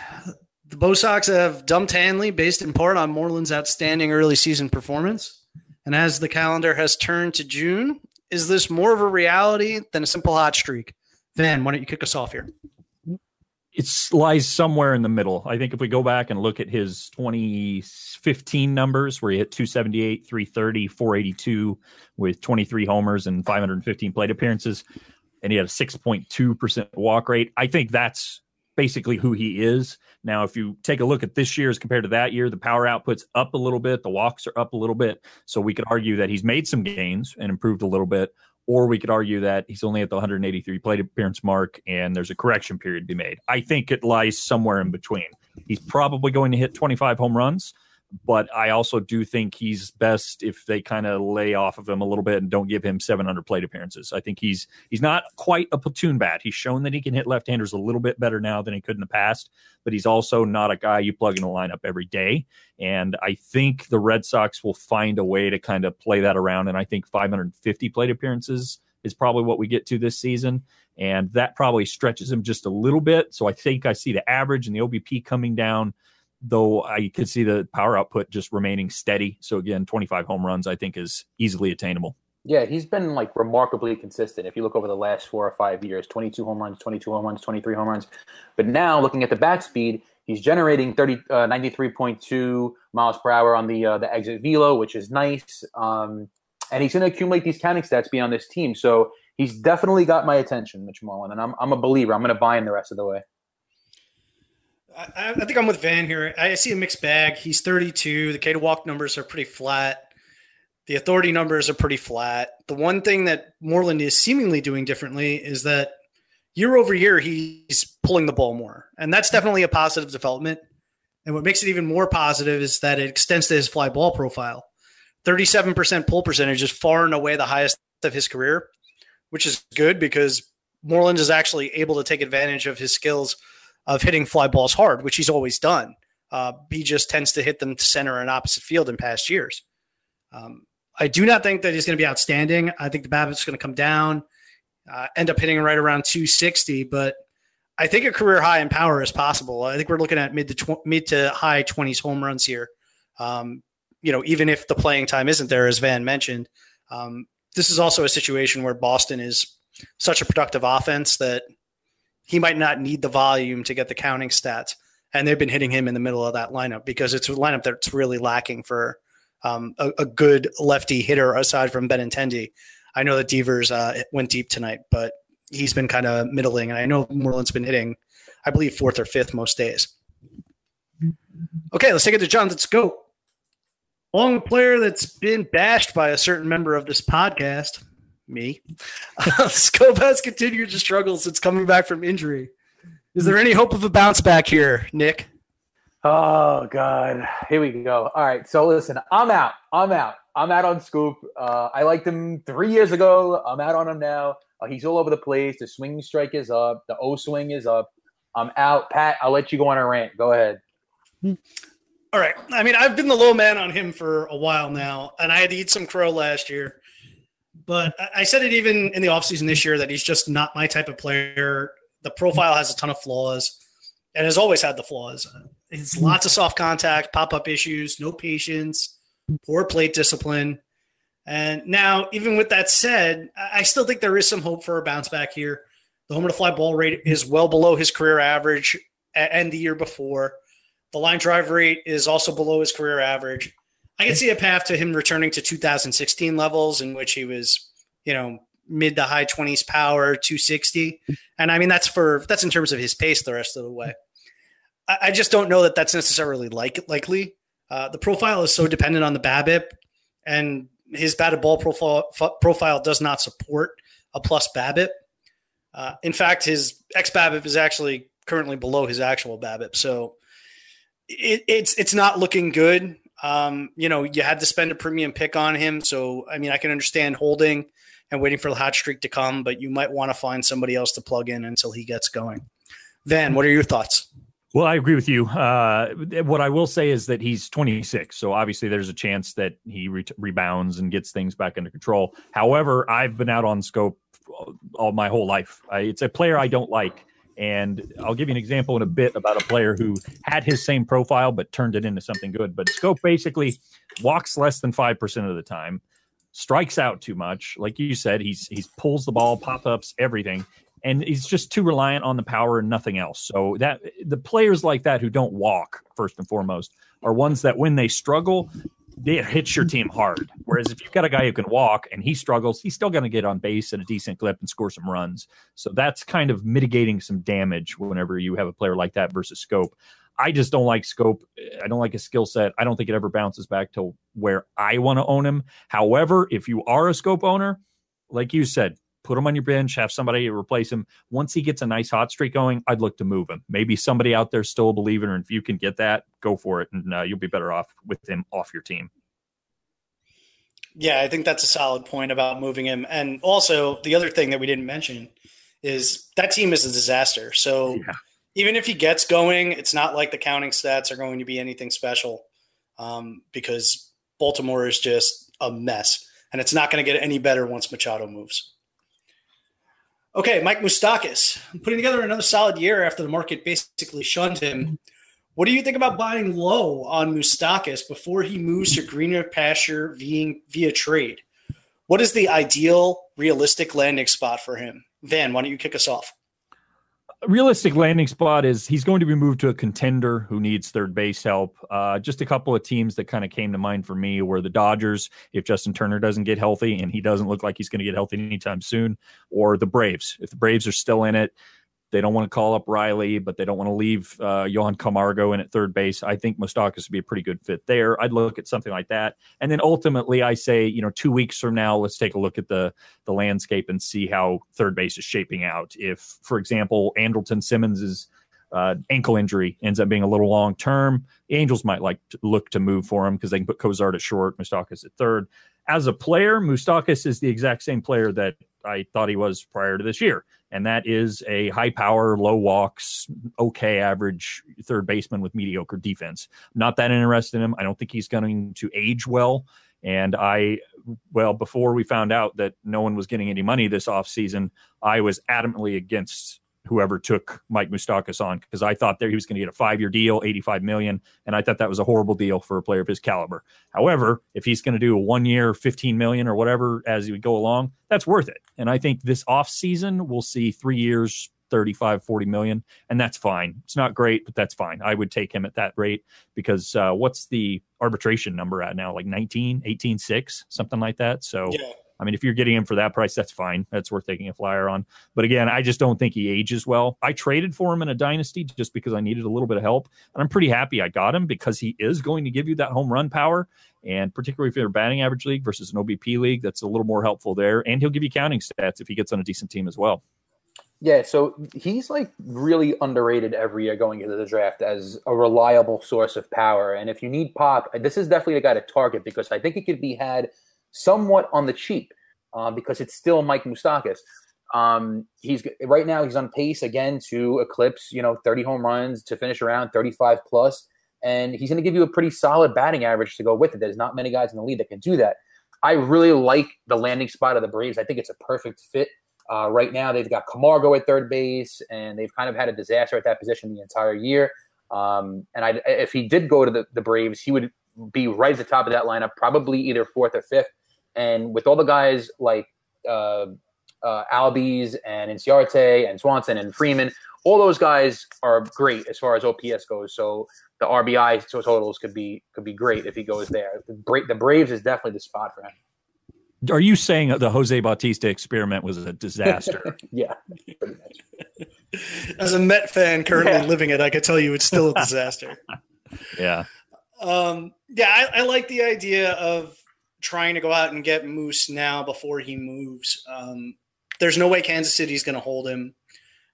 [SPEAKER 3] The Bo Sox have dumped Hanley based in part on Moreland's outstanding early season performance. And as the calendar has turned to June, is this more of a reality than a simple hot streak? Van, why don't you kick us off here?
[SPEAKER 5] It lies somewhere in the middle. I think if we go back and look at his 2015 numbers, where he hit 278, 330, 482 with 23 homers and 515 plate appearances, and he had a 6.2% walk rate, I think that's basically who he is. Now, if you take a look at this year as compared to that year, the power output's up a little bit, the walks are up a little bit. So we could argue that he's made some gains and improved a little bit, or we could argue that he's only at the 183 plate appearance mark and there's a correction period to be made. I think it lies somewhere in between. He's probably going to hit 25 home runs but I also do think he's best if they kind of lay off of him a little bit and don't give him 700 plate appearances. I think he's he's not quite a platoon bat. He's shown that he can hit left-handers a little bit better now than he could in the past, but he's also not a guy you plug in the lineup every day. And I think the Red Sox will find a way to kind of play that around. And I think 550 plate appearances is probably what we get to this season. And that probably stretches him just a little bit. So I think I see the average and the OBP coming down though I could see the power output just remaining steady. So again, 25 home runs I think is easily attainable.
[SPEAKER 4] Yeah, he's been like remarkably consistent. If you look over the last four or five years, 22 home runs, 22 home runs, 23 home runs. But now looking at the bat speed, he's generating 30, uh, 93.2 miles per hour on the uh, the exit velo, which is nice. Um, and he's going to accumulate these counting stats beyond this team. So he's definitely got my attention, Mitch Moreland, and I'm I'm a believer. I'm going to buy him the rest of the way.
[SPEAKER 3] I, I think I'm with Van here. I see a mixed bag. He's 32. The K to walk numbers are pretty flat. The authority numbers are pretty flat. The one thing that Moreland is seemingly doing differently is that year over year, he's pulling the ball more. And that's definitely a positive development. And what makes it even more positive is that it extends to his fly ball profile. 37% pull percentage is far and away the highest of his career, which is good because Moreland is actually able to take advantage of his skills of hitting fly balls hard, which he's always done. Uh, he just tends to hit them to center and opposite field in past years. Um, I do not think that he's going to be outstanding. I think the BABIP's going to come down, uh, end up hitting right around 260, but I think a career high in power is possible. I think we're looking at mid to tw- mid to high 20s home runs here. Um, you know, even if the playing time isn't there, as Van mentioned, um, this is also a situation where Boston is such a productive offense that he might not need the volume to get the counting stats. And they've been hitting him in the middle of that lineup because it's a lineup that's really lacking for um, a, a, good lefty hitter aside from Benintendi. I know that Devers uh, went deep tonight, but he's been kind of middling. And I know Moreland's been hitting, I believe, fourth or fifth most days. Okay, let's take it to John. Let's Schoop. Long player that's been bashed by a certain member of this podcast, me. Schoop has continued to struggle since coming back from injury. Is there any hope of a bounce back here, Nick?
[SPEAKER 4] Oh God, here we go. All right, so listen, I'm out. I'm out. I'm out on Schoop. Uh, I liked him three years ago. I'm out on him now. Uh, he's all over the place. The swing strike is up. The O swing is up. I'm out. Pat, I'll let you go on a rant. Go ahead.
[SPEAKER 3] All right. I mean, I've been the low man on him for a while now, and I had to eat some crow last year. But I said it even in the offseason this year that he's just not my type of player. The profile has a ton of flaws and has always had the flaws. It's hmm. lots of soft contact, pop up issues, no patience, poor plate discipline. And now, even with that said, I still think there is some hope for a bounce back here. The homer to fly ball rate is well below his career average and the year before. The line drive rate is also below his career average. I can see a path to him returning to 2016 levels in which he was, you know, mid to high 20s power, 260. And I mean, that's for, that's in terms of his pace the rest of the way. I, I just don't know that that's necessarily like likely. Uh, the profile is so dependent on the BABIP and his batted ball profile, f- profile does not support a plus BABIP. Uh, in fact, his X BABIP is actually currently below his actual BABIP. So it, it's, it's not looking good. Um, you know, you had to spend a premium pick on him. So, I mean, I can understand holding and waiting for the hot streak to come, but you might want to find somebody else to plug in until he gets going. Van, what are your thoughts?
[SPEAKER 5] Well, I agree with you. Uh, what I will say is that he's 26, so obviously there's a chance that he re- rebounds and gets things back under control. However, I've been out on Schoop all my whole life. I, it's a player I don't like. And I'll give you an example in a bit about a player who had his same profile but turned it into something good. But Schoop basically walks less than five percent of the time, strikes out too much. Like you said, he's he's pulls the ball, pop ups, everything, and he's just too reliant on the power and nothing else. So that the players like that who don't walk first and foremost are ones that when they struggle, it hits your team hard. Whereas if you've got a guy who can walk and he struggles, he's still going to get on base at a decent clip and score some runs. So that's kind of mitigating some damage whenever you have a player like that versus Schoop. I just don't like Schoop. I don't like his skill set. I don't think it ever bounces back to where I want to own him. However, if you are a Schoop owner, like you said, put him on your bench, have somebody replace him. Once he gets a nice hot streak going, I'd look to move him. Maybe somebody out there still believing, or if you can get that, go for it, and uh, you'll be better off with him off your team.
[SPEAKER 3] Yeah, I think that's a solid point about moving him. And also, the other thing that we didn't mention is that team is a disaster. So yeah. even if he gets going, it's not like the counting stats are going to be anything special um, because Baltimore is just a mess. And it's not going to get any better once Machado moves. Okay, Mike Moustakas putting together another solid year after the market basically shunned him. What do you think about buying low on Moustakas before he moves to greener pasture via, via trade? What is the ideal, realistic landing spot for him? Van, why don't you kick us off?
[SPEAKER 5] Realistic landing spot is he's going to be moved to a contender who needs third base help. Uh, just a couple of teams that kind of came to mind for me were the Dodgers, if Justin Turner doesn't get healthy, and he doesn't look like he's going to get healthy anytime soon, or the Braves. If the Braves are still in it, They don't want to call up Riley, but they don't want to leave uh, Johan Camargo in at third base. I think Moustakas would be a pretty good fit there. I'd look at something like that. And then ultimately, I say, you know, two weeks from now, let's take a look at the the landscape and see how third base is shaping out. If, for example, Andrelton Simmons uh, ankle injury ends up being a little long term. The Angels might like to look to move for him because they can put Cozart at short, Moustakas at third. As a player, Moustakas is the exact same player that I thought he was prior to this year and that is a high power, low walks, okay average third baseman with mediocre defense. Not that interested in him. I don't think he's going to age well. And I, well, before we found out that no one was getting any money this offseason, I was adamantly against whoever took Mike Moustakas on because I thought there he was going to get a five year deal, 85 million. And I thought that was a horrible deal for a player of his caliber. However, if he's going to do a one year, 15 million or whatever as we go along, that's worth it. And I think this off season we'll see three years, 35, 40 million. And that's fine. It's not great, but that's fine. I would take him at that rate because uh, what's the arbitration number at now? Like 19, 18, 6, something like that. So yeah. I mean, if you're getting him for that price, that's fine. That's worth taking a flyer on. But again, I just don't think he ages well. I traded for him in a dynasty just because I needed a little bit of help. And I'm pretty happy I got him because he is going to give you that home run power. And particularly if you're a batting average league versus an OBP league, that's a little more helpful there. And he'll give you counting stats if he gets on a decent team as well.
[SPEAKER 4] Yeah, so he's like really underrated every year going into the draft as a reliable source of power. And if you need pop, this is definitely the guy to target because I think he could be had – somewhat on the cheap uh, because it's still Mike Moustakas. Um, he's right now he's on pace again to eclipse you know 30 home runs to finish around 35 plus, and he's going to give you a pretty solid batting average to go with it. There's not many guys in the league that can do that. I really like the landing spot of the Braves. I think it's a perfect fit. Uh, right now, they've got Camargo at third base, and they've kind of had a disaster at that position the entire year. Um, and I, if he did go to the, the Braves, he would be right at the top of that lineup, probably either fourth or fifth. And with all the guys like uh, uh, Albies and Inciarte and Swanson and Freeman, all those guys are great as far as OPS goes. So the RBI totals could be could be great if he goes there. The, Bra- the Braves is definitely the spot for him.
[SPEAKER 5] Are you saying the Jose Bautista experiment was a disaster?
[SPEAKER 4] yeah.
[SPEAKER 3] As a Met fan currently yeah. living it, I could tell you it's still a disaster.
[SPEAKER 5] yeah.
[SPEAKER 3] Um, yeah, I, I, like the idea of trying to go out and get Moose now before he moves. Um, there's no way Kansas City is going to hold him.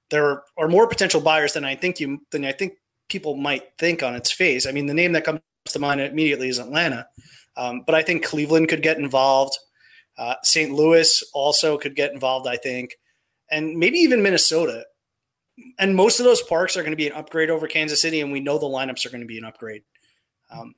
[SPEAKER 3] There are more potential buyers than I think you than I think people might think on its face. I mean, the name that comes to mind immediately is Atlanta, um, but I think Cleveland could get involved. Uh, St. Louis also could get involved, I think, and maybe even Minnesota. And most of those parks are going to be an upgrade over Kansas City, and we know the lineups are going to be an upgrade. Um,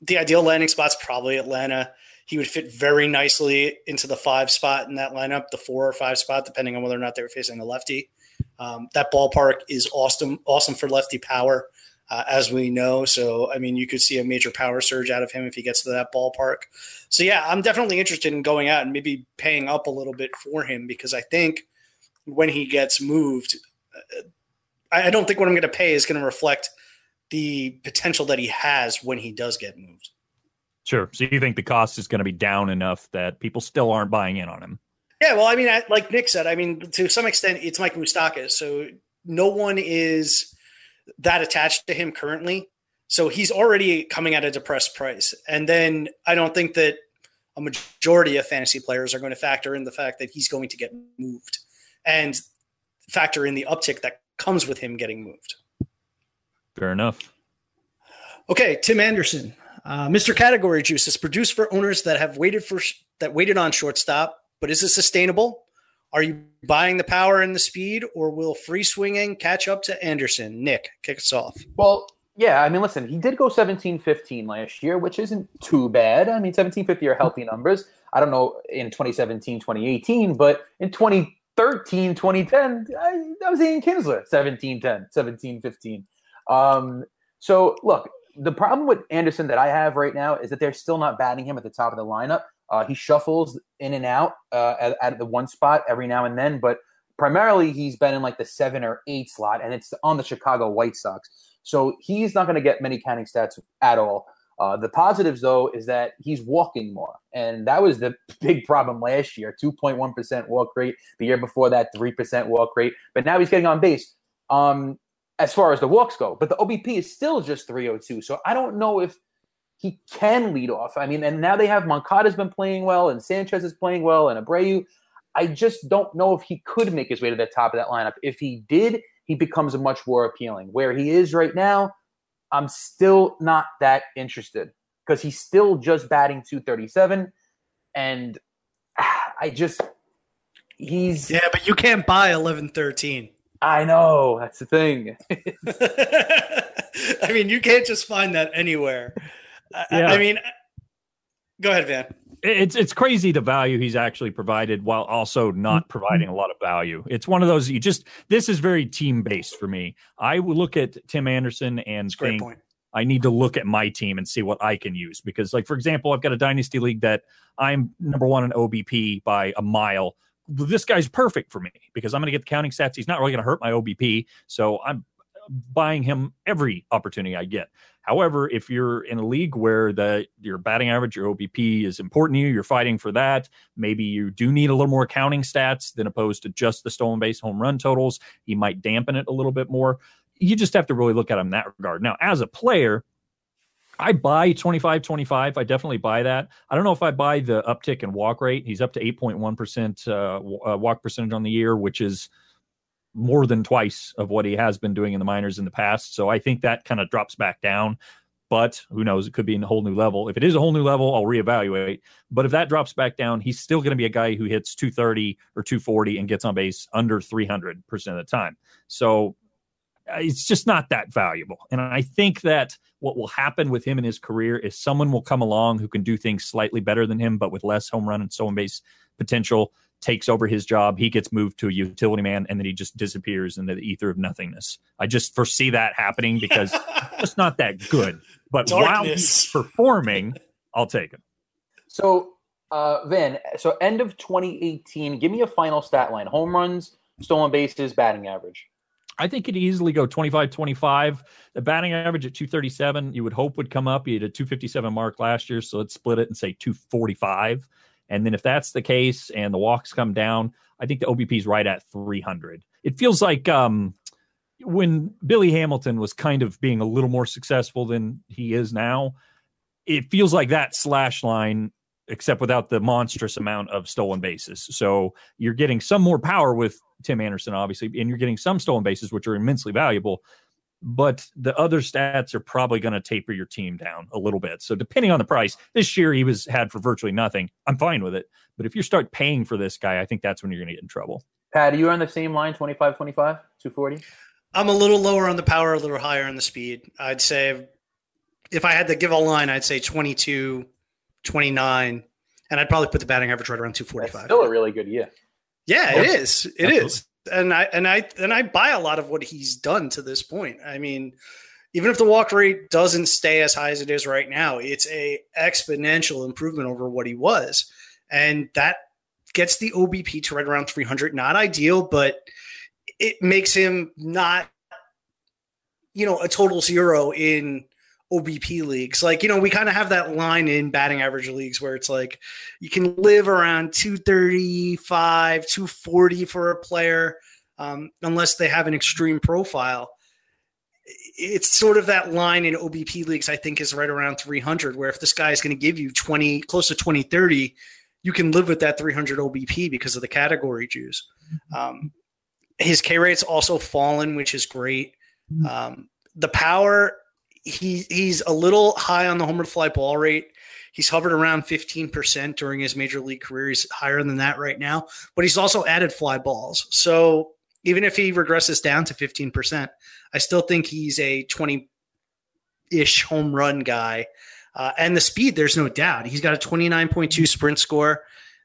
[SPEAKER 3] the ideal landing spot's probably Atlanta. He would fit very nicely into the five spot in that lineup, the four or five spot, depending on whether or not they were facing a lefty. Um, that ballpark is awesome, awesome for lefty power, uh, as we know. So, I mean, you could see a major power surge out of him if he gets to that ballpark. So, yeah, I'm definitely interested in going out and maybe paying up a little bit for him because I think when he gets moved, uh, I don't think what I'm going to pay is going to reflect the potential that he has when he does get moved.
[SPEAKER 5] Sure. So you think the cost is going to be down enough that people still aren't buying in on him?
[SPEAKER 3] Yeah. Well, I mean, like Nick said, I mean, to some extent, it's Mike Moustakas. So no one is that attached to him currently. So he's already coming at a depressed price. And then I don't think that a majority of fantasy players are going to factor in the fact that he's going to get moved and factor in the uptick that comes with him getting moved.
[SPEAKER 5] Fair enough.
[SPEAKER 3] Okay, Tim Anderson. Uh, Mr. Category Juice is produced for owners that have waited for that waited on shortstop, but is it sustainable? Are you buying the power and the speed, or will free swinging catch up to Anderson? Nick, kick us off.
[SPEAKER 4] Well, yeah, I mean, listen, he did go 17 15 last year, which isn't too bad. I mean, 17 50 are healthy numbers. I don't know in 2017, 2018, but in 2013, 2010, I, that was Ian Kinsler, 17 10, 17 15. Um, so, look, the problem with Anderson that I have right now is that they're still not batting him at the top of the lineup. Uh, he shuffles in and out uh, at, at, the one spot every now and then, but primarily he's been in like the seven or eight slot, and it's on the Chicago White Sox. So he's not going to get many counting stats at all. Uh, the positives, though, is that he's walking more. And that was the big problem last year 2.1% walk rate. The year before that, 3% walk rate. But now he's getting on base um, as far as the walks go. But the OBP is still just 302. So I don't know if he can lead off. I mean, and now they have Moncada's been playing well, and Sanchez is playing well, and Abreu. I just don't know if he could make his way to the top of that lineup. If he did, he becomes much more appealing. Where he is right now, I'm still not that interested because he's still just batting 237. And I just, he's.
[SPEAKER 3] Yeah, but you can't buy 11 13.
[SPEAKER 4] I know. That's the thing.
[SPEAKER 3] I mean, you can't just find that anywhere. Yeah. I, I mean, go ahead, Van
[SPEAKER 5] it's it's crazy the value he's actually provided while also not mm-hmm. providing a lot of value. It's one of those you just this is very team based for me. I would look at Tim Anderson and That's think I need to look at my team and see what I can use because like for example, I've got a dynasty league that I'm number 1 in OBP by a mile. This guy's perfect for me because I'm going to get the counting stats. He's not really going to hurt my OBP, so I'm buying him every opportunity I get. However, if you're in a league where the your batting average, your OBP is important to you, you're fighting for that. Maybe you do need a little more counting stats than opposed to just the stolen base home run totals. He might dampen it a little bit more. You just have to really look at him in that regard. Now, as a player, I buy 25 25. I definitely buy that. I don't know if I buy the uptick in walk rate. He's up to 8.1% uh, uh, walk percentage on the year, which is more than twice of what he has been doing in the minors in the past. So I think that kind of drops back down. But who knows? It could be a whole new level. If it is a whole new level, I'll reevaluate. But if that drops back down, he's still going to be a guy who hits 230 or 240 and gets on base under 300% of the time. So it's just not that valuable. And I think that what will happen with him in his career is someone will come along who can do things slightly better than him, but with less home run and stolen base potential takes over his job. He gets moved to a utility man, and then he just disappears into the ether of nothingness. I just foresee that happening because it's not that good. But Darkness. while he's performing, I'll take him.
[SPEAKER 4] So, uh, Van, so end of 2018, give me a final stat line: home runs, stolen bases, batting average.
[SPEAKER 5] I think it'd easily go 25 25. The batting average at 237, you would hope would come up. He had a 257 mark last year, so let's split it and say 245. And then if that's the case and the walks come down, I think the OBP is right at 300. It feels like um, when Billy Hamilton was kind of being a little more successful than he is now, it feels like that slash line, except without the monstrous amount of stolen bases. So you're getting some more power with Tim Anderson, obviously, and you're getting some stolen bases, which are immensely valuable but the other stats are probably going to taper your team down a little bit. So depending on the price, this year he was had for virtually nothing. I'm fine with it. But if you start paying for this guy, I think that's when you're going to get in trouble.
[SPEAKER 4] Pat, are you on the same line 25 25, 240?
[SPEAKER 3] I'm a little lower on the power, a little higher on the speed. I'd say if I had to give a line, I'd say 22, 29, and I'd probably put the batting average right around 245. That's
[SPEAKER 4] still a really good year.
[SPEAKER 3] Yeah, it is. It Absolutely. is and I and I and I buy a lot of what he's done to this point. I mean, even if the walk rate doesn't stay as high as it is right now, it's a exponential improvement over what he was, and that gets the OBP to right around 300. Not ideal, but it makes him not, you know, a total zero in OBP leagues. Like, you know, we kind of have that line in batting average leagues where it's like you can live around 235, 240 for a player, um, unless they have an extreme profile. It's sort of that line in OBP leagues, I think, is right around 300, where if this guy is going to give you 20, close to 20, 30, you can live with that 300 OBP because of the category juice. Um, his K rate's also fallen, which is great. Um, the power he he's a little high on the homer fly ball rate. He's hovered around 15% during his major league career. He's higher than that right now, but he's also added fly balls. So even if he regresses down to 15%, I still think he's a 20 ish home run guy. Uh, and the speed, there's no doubt. He's got a 29.2 sprint score.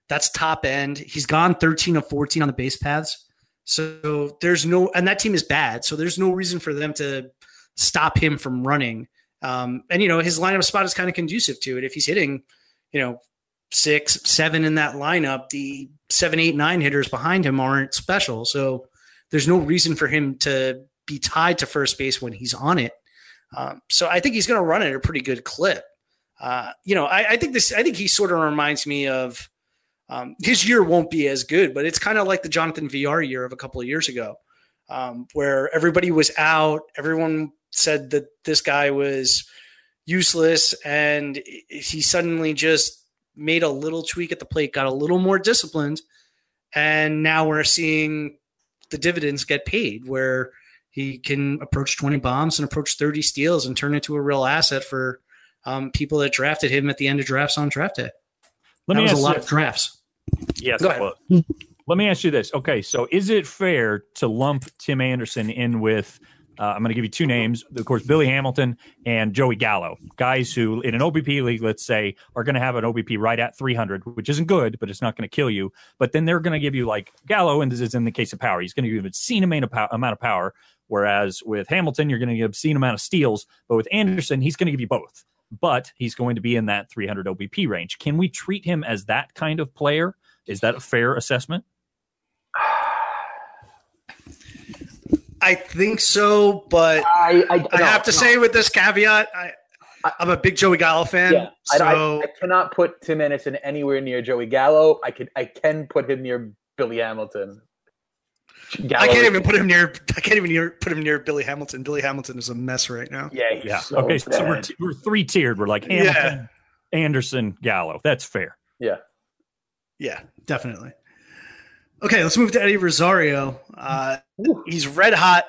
[SPEAKER 3] That's top end. He's gone 13 of 14 on the base paths. So there's no, and that team is bad. So there's no reason for them to stop him from running. Um, and you know his lineup spot is kind of conducive to it. If he's hitting, you know, six, seven in that lineup, the seven, eight, nine hitters behind him aren't special. So there's no reason for him to be tied to first base when he's on it. Um, so I think he's going to run at a pretty good clip. Uh, you know, I, I, think this. I think he sort of reminds me of um, his year won't be as good, but it's kind of like the Jonathan Villar year of a couple of years ago, um, where everybody was out. Everyone said that this guy was useless, and he suddenly just made a little tweak at the plate, got a little more disciplined, and now we're seeing the dividends get paid where he can approach 20 bombs and approach 30 steals and turn into a real asset for um, people that drafted him at the end of drafts on draft day. Let that me was a lot you, of drafts.
[SPEAKER 5] Yes. Well, let me ask you this. Okay, so is it fair to lump Tim Anderson in with uh, I'm going to give you two names. Of course, Billy Hamilton and Joey Gallo, guys who in an OBP league, let's say, are going to have an OBP right at 300, which isn't good, but it's not going to kill you. But then they're going to give you like Gallo, and this is in the case of power, he's going to give you an obscene amount of, power, amount of power. Whereas with Hamilton, you're going to get obscene amount of steals. But with Anderson, he's going to give you both. But he's going to be in that 300 OBP range. Can we treat him as that kind of player? Is that a fair assessment?
[SPEAKER 3] I think so, but I, I, I have to no. say with this caveat, I, I'm a big Joey Gallo fan. Yeah, so
[SPEAKER 4] I, I, cannot put Tim Anderson anywhere near Joey Gallo. I could I can put him near Billy Hamilton.
[SPEAKER 3] Gallo I can't even put him near. I can't even near, put him near Billy Hamilton. Billy Hamilton is a mess right now.
[SPEAKER 4] Yeah,
[SPEAKER 5] yeah. So okay, bad. so we're, t- we're three tiered. We're like Hamilton, yeah. Anderson, Gallo. That's fair.
[SPEAKER 4] Yeah,
[SPEAKER 3] yeah, definitely. Okay, let's move to Eddie Rosario. Uh, he's red hot.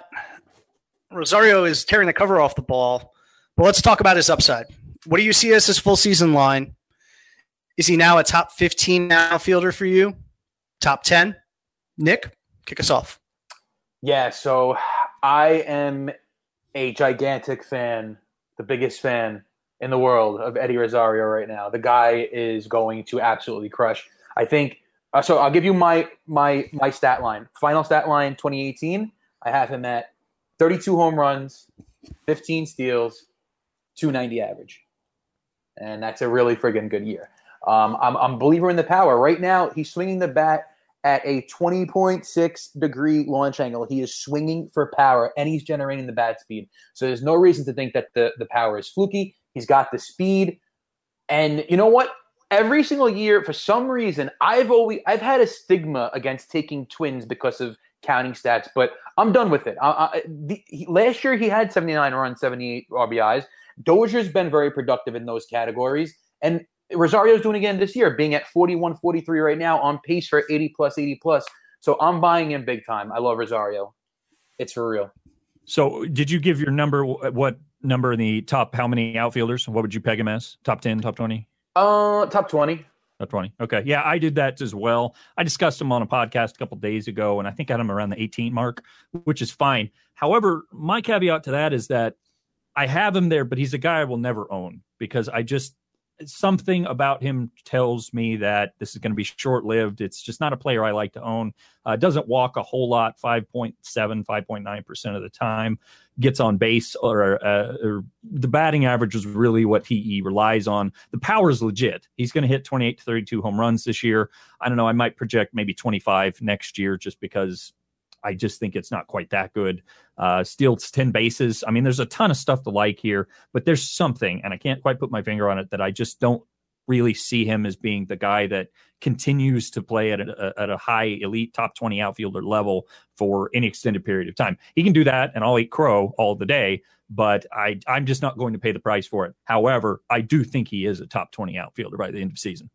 [SPEAKER 3] Rosario is tearing the cover off the ball. But let's talk about his upside. What do you see as his full season line? Is he now a top 15 outfielder for you? Top 10? Nick, kick us off.
[SPEAKER 4] Yeah, so I am a gigantic fan, the biggest fan in the world of Eddie Rosario right now. The guy is going to absolutely crush. I think uh, so I'll give you my my my stat line. Final stat line 2018. I have him at 32 home runs, 15 steals, 290 average, and that's a really friggin' good year. Um, I'm, I'm a believer in the power. Right now, he's swinging the bat at a 20.6 degree launch angle. He is swinging for power, and he's generating the bat speed. So there's no reason to think that the the power is fluky. He's got the speed, and you know what? Every single year for some reason I've always I've had a stigma against taking twins because of counting stats, but I'm done with it. I, I, the, he, last year he had 79 runs, 78 RBIs. Dozier's been very productive in those categories, and Rosario's doing again this year, being at 41, 43 right now, on pace for 80 plus, 80 plus. So I'm buying in big time. I love Rosario. It's for real.
[SPEAKER 5] So, did you give your number? What number in the top? How many outfielders? What would you peg him as? Top ten, top twenty?
[SPEAKER 4] Uh, top twenty.
[SPEAKER 5] Top twenty. Okay, yeah, I did that as well. I discussed him on a podcast a couple days ago, and I think I had him around the 18 mark, which is fine. However, my caveat to that is that I have him there, but he's a guy I will never own because I just something about him tells me that this is going to be short lived. It's just not a player I like to own. Uh, doesn't walk a whole lot, 5.7, 5.9% of the time. Gets on base, or, uh, or the batting average is really what he, he relies on. The power is legit. He's going to hit 28 to 32 home runs this year. I don't know. I might project maybe 25 next year just because I just think it's not quite that good. Uh, steals 10 bases. I mean, there's a ton of stuff to like here, but there's something, and I can't quite put my finger on it, that I just don't really see him as being the guy that continues to play at a, at a high elite top 20 outfielder level for any extended period of time. He can do that, and I'll eat crow all the day, but I, I'm just not going to pay the price for it. However, I do think he is a top 20 outfielder by the end of season.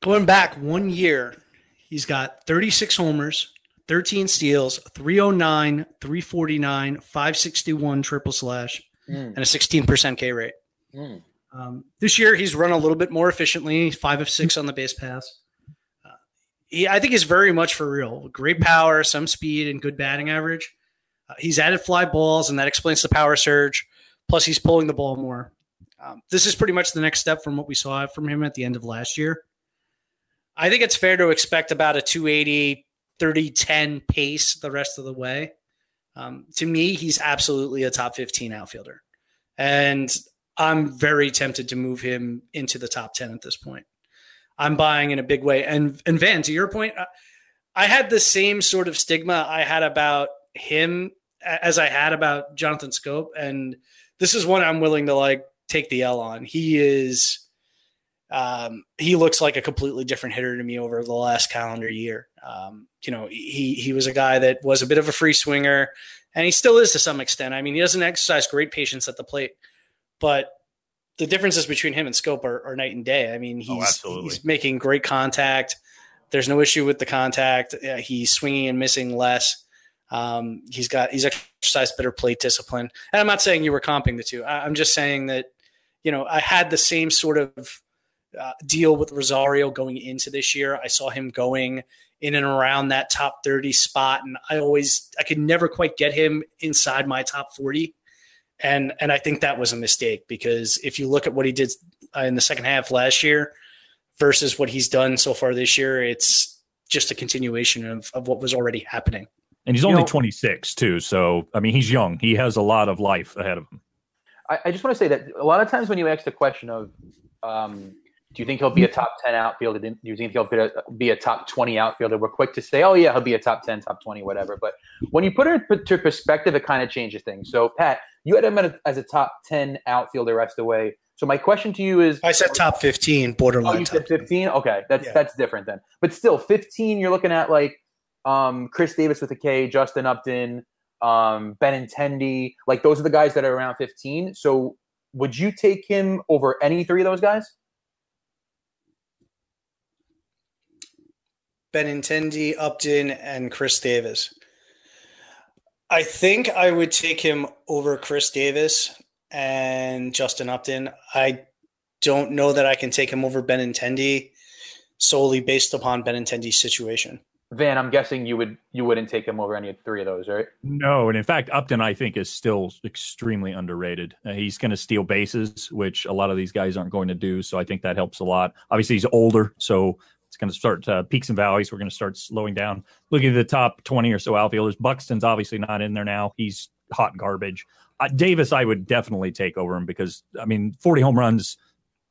[SPEAKER 3] Going back one year, he's got 36 homers, 13 steals, 309, 349, 561 triple slash, mm. and a 16% K rate. Mm. Um, this year, he's run a little bit more efficiently, five of six on the base pass. Uh, he, I think he's very much for real. Great power, some speed, and good batting average. Uh, he's added fly balls, and that explains the power surge. Plus, he's pulling the ball more. Um, this is pretty much the next step from what we saw from him at the end of last year. I think it's fair to expect about a 280, 30 10 pace the rest of the way. Um, to me, he's absolutely a top 15 outfielder. And I'm very tempted to move him into the top 10 at this point. I'm buying in a big way. And, and Van, to your point, I had the same sort of stigma I had about him as I had about Jonathan Schoop. And this is one I'm willing to like take the L on. He is um, he looks like a completely different hitter to me over the last calendar year. Um, you know, he he was a guy that was a bit of a free swinger, and he still is to some extent. I mean, he doesn't exercise great patience at the plate, but the differences between him and Schoop are, are night and day. I mean, oh, he's oh, he's making great contact. There's no issue with the contact. He's swinging and missing less. Um, he's got he's exercised better plate discipline. And I'm not saying you were comping the two. I, I'm just saying that you know I had the same sort of uh, deal with Rosario going into this year. I saw him going in and around that top 30 spot. And I always, I could never quite get him inside my top 40. And, and I think that was a mistake because if you look at what he did uh, in the second half last year versus what he's done so far this year, it's just a continuation of, of what was already happening.
[SPEAKER 5] And he's only you know, 26 too. So, I mean, he's young. He has a lot of life ahead of him.
[SPEAKER 4] I, I just want to say that a lot of times when you ask the question of, um, do you think he'll be a top 10 outfielder? Do you think he'll be a top 20 outfielder? We're quick to say, oh, yeah, he'll be a top 10, top 20, whatever. But when you put it into perspective, it kind of changes things. So, Pat, you had him as a top 10 outfielder rest of the way. So my question to you is:
[SPEAKER 3] I said top fifteen, borderline.
[SPEAKER 4] Oh, you said fifteen. Okay, that's yeah. that's different then. But still, fifteen. You're looking at like um, Chris Davis with a K, Justin Upton, um, Benintendi. Like those are the guys that are around fifteen. So would you take him over any three of those guys?
[SPEAKER 3] Benintendi, Upton, and Chris Davis. I think I would take him over Chris Davis and Justin Upton. I don't know that I can take him over Benintendi solely based upon Benintendi's situation.
[SPEAKER 4] Van, I'm guessing you would you wouldn't take him over any of three of those, right?
[SPEAKER 5] No, and in fact, Upton I think is still extremely underrated. Uh, he's going to steal bases, which a lot of these guys aren't going to do. So I think that helps a lot. Obviously, he's older, so it's going to start uh, peaks and valleys. We're going to start slowing down. Looking at the top 20 or so outfielders, Buxton's obviously not in there now. He's hot garbage. Uh, Davis, I would definitely take over him because, I mean, 40 home runs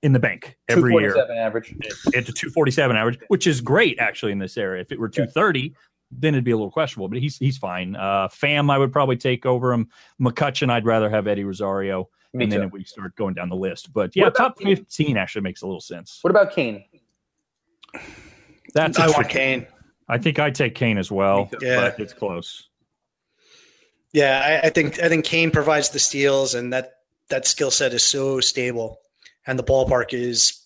[SPEAKER 5] in the bank every year.
[SPEAKER 4] average.
[SPEAKER 5] It's a 247 average, which is great actually in this area. If it were 230, yeah. then it'd be a little questionable, but he's he's fine. Uh, Pham, I would probably take over him. McCutchen, I'd rather have Eddie Rosario. Me and too. then we start going down the list. But yeah, top 15 actually makes a little sense.
[SPEAKER 4] What about Cain?
[SPEAKER 5] That's
[SPEAKER 3] I want Cain.
[SPEAKER 5] I think I take Cain as well, yeah. but it's close.
[SPEAKER 3] Yeah, I, I, think I think Cain provides the steals, and that that skill set is so stable, and the ballpark is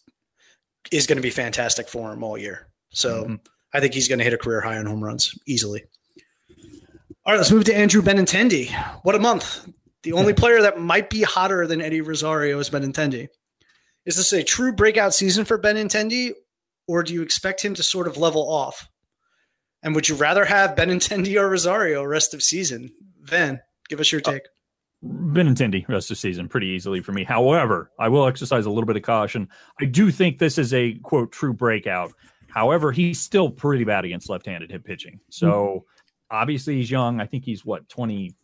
[SPEAKER 3] is going to be fantastic for him all year. So mm-hmm. I think he's going to hit a career high on home runs easily. All right, let's move to Andrew Benintendi. What a month! The only player that might be hotter than Eddie Rosario is Benintendi. Is this a true breakout season for Benintendi, or do you expect him to sort of level off? And would you rather have Benintendi or Rosario rest of season? Van, give us your take.
[SPEAKER 5] Uh, Benintendi rest of season pretty easily for me. However, I will exercise a little bit of caution. I do think this is a quote true breakout. However, he's still pretty bad against left-handed hit pitching. So mm-hmm. obviously he's young. I think he's what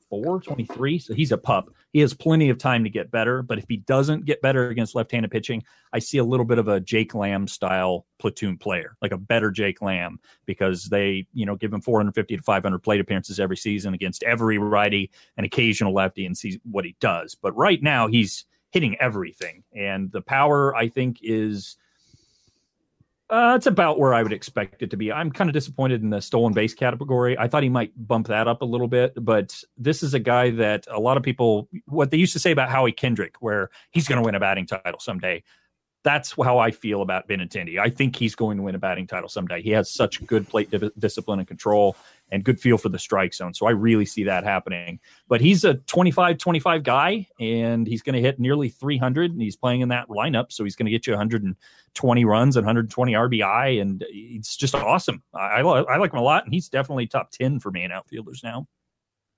[SPEAKER 5] 24, 23. So he's a pup. He has plenty of time to get better, but if he doesn't get better against left-handed pitching, I see a little bit of a Jake Lamb style platoon player, like a better Jake Lamb, because they, you know, give him 450 to 500 plate appearances every season against every righty and occasional lefty and see what he does. But right now, he's hitting everything, and the power I think is uh, it's about where I would expect it to be. I'm kind of disappointed in the stolen base category. I thought he might bump that up a little bit, but this is a guy that a lot of people, what they used to say about Howie Kendrick, where he's going to win a batting title someday. That's how I feel about Benintendi. I think he's going to win a batting title someday. He has such good plate di- discipline and control and good feel for the strike zone. So I really see that happening. But he's a 25 25 guy and he's going to hit nearly 300 and he's playing in that lineup. So he's going to get you 120 runs and 120 RBI. And it's just awesome. I, I, I like him a lot. And he's definitely top 10 for me in outfielders now.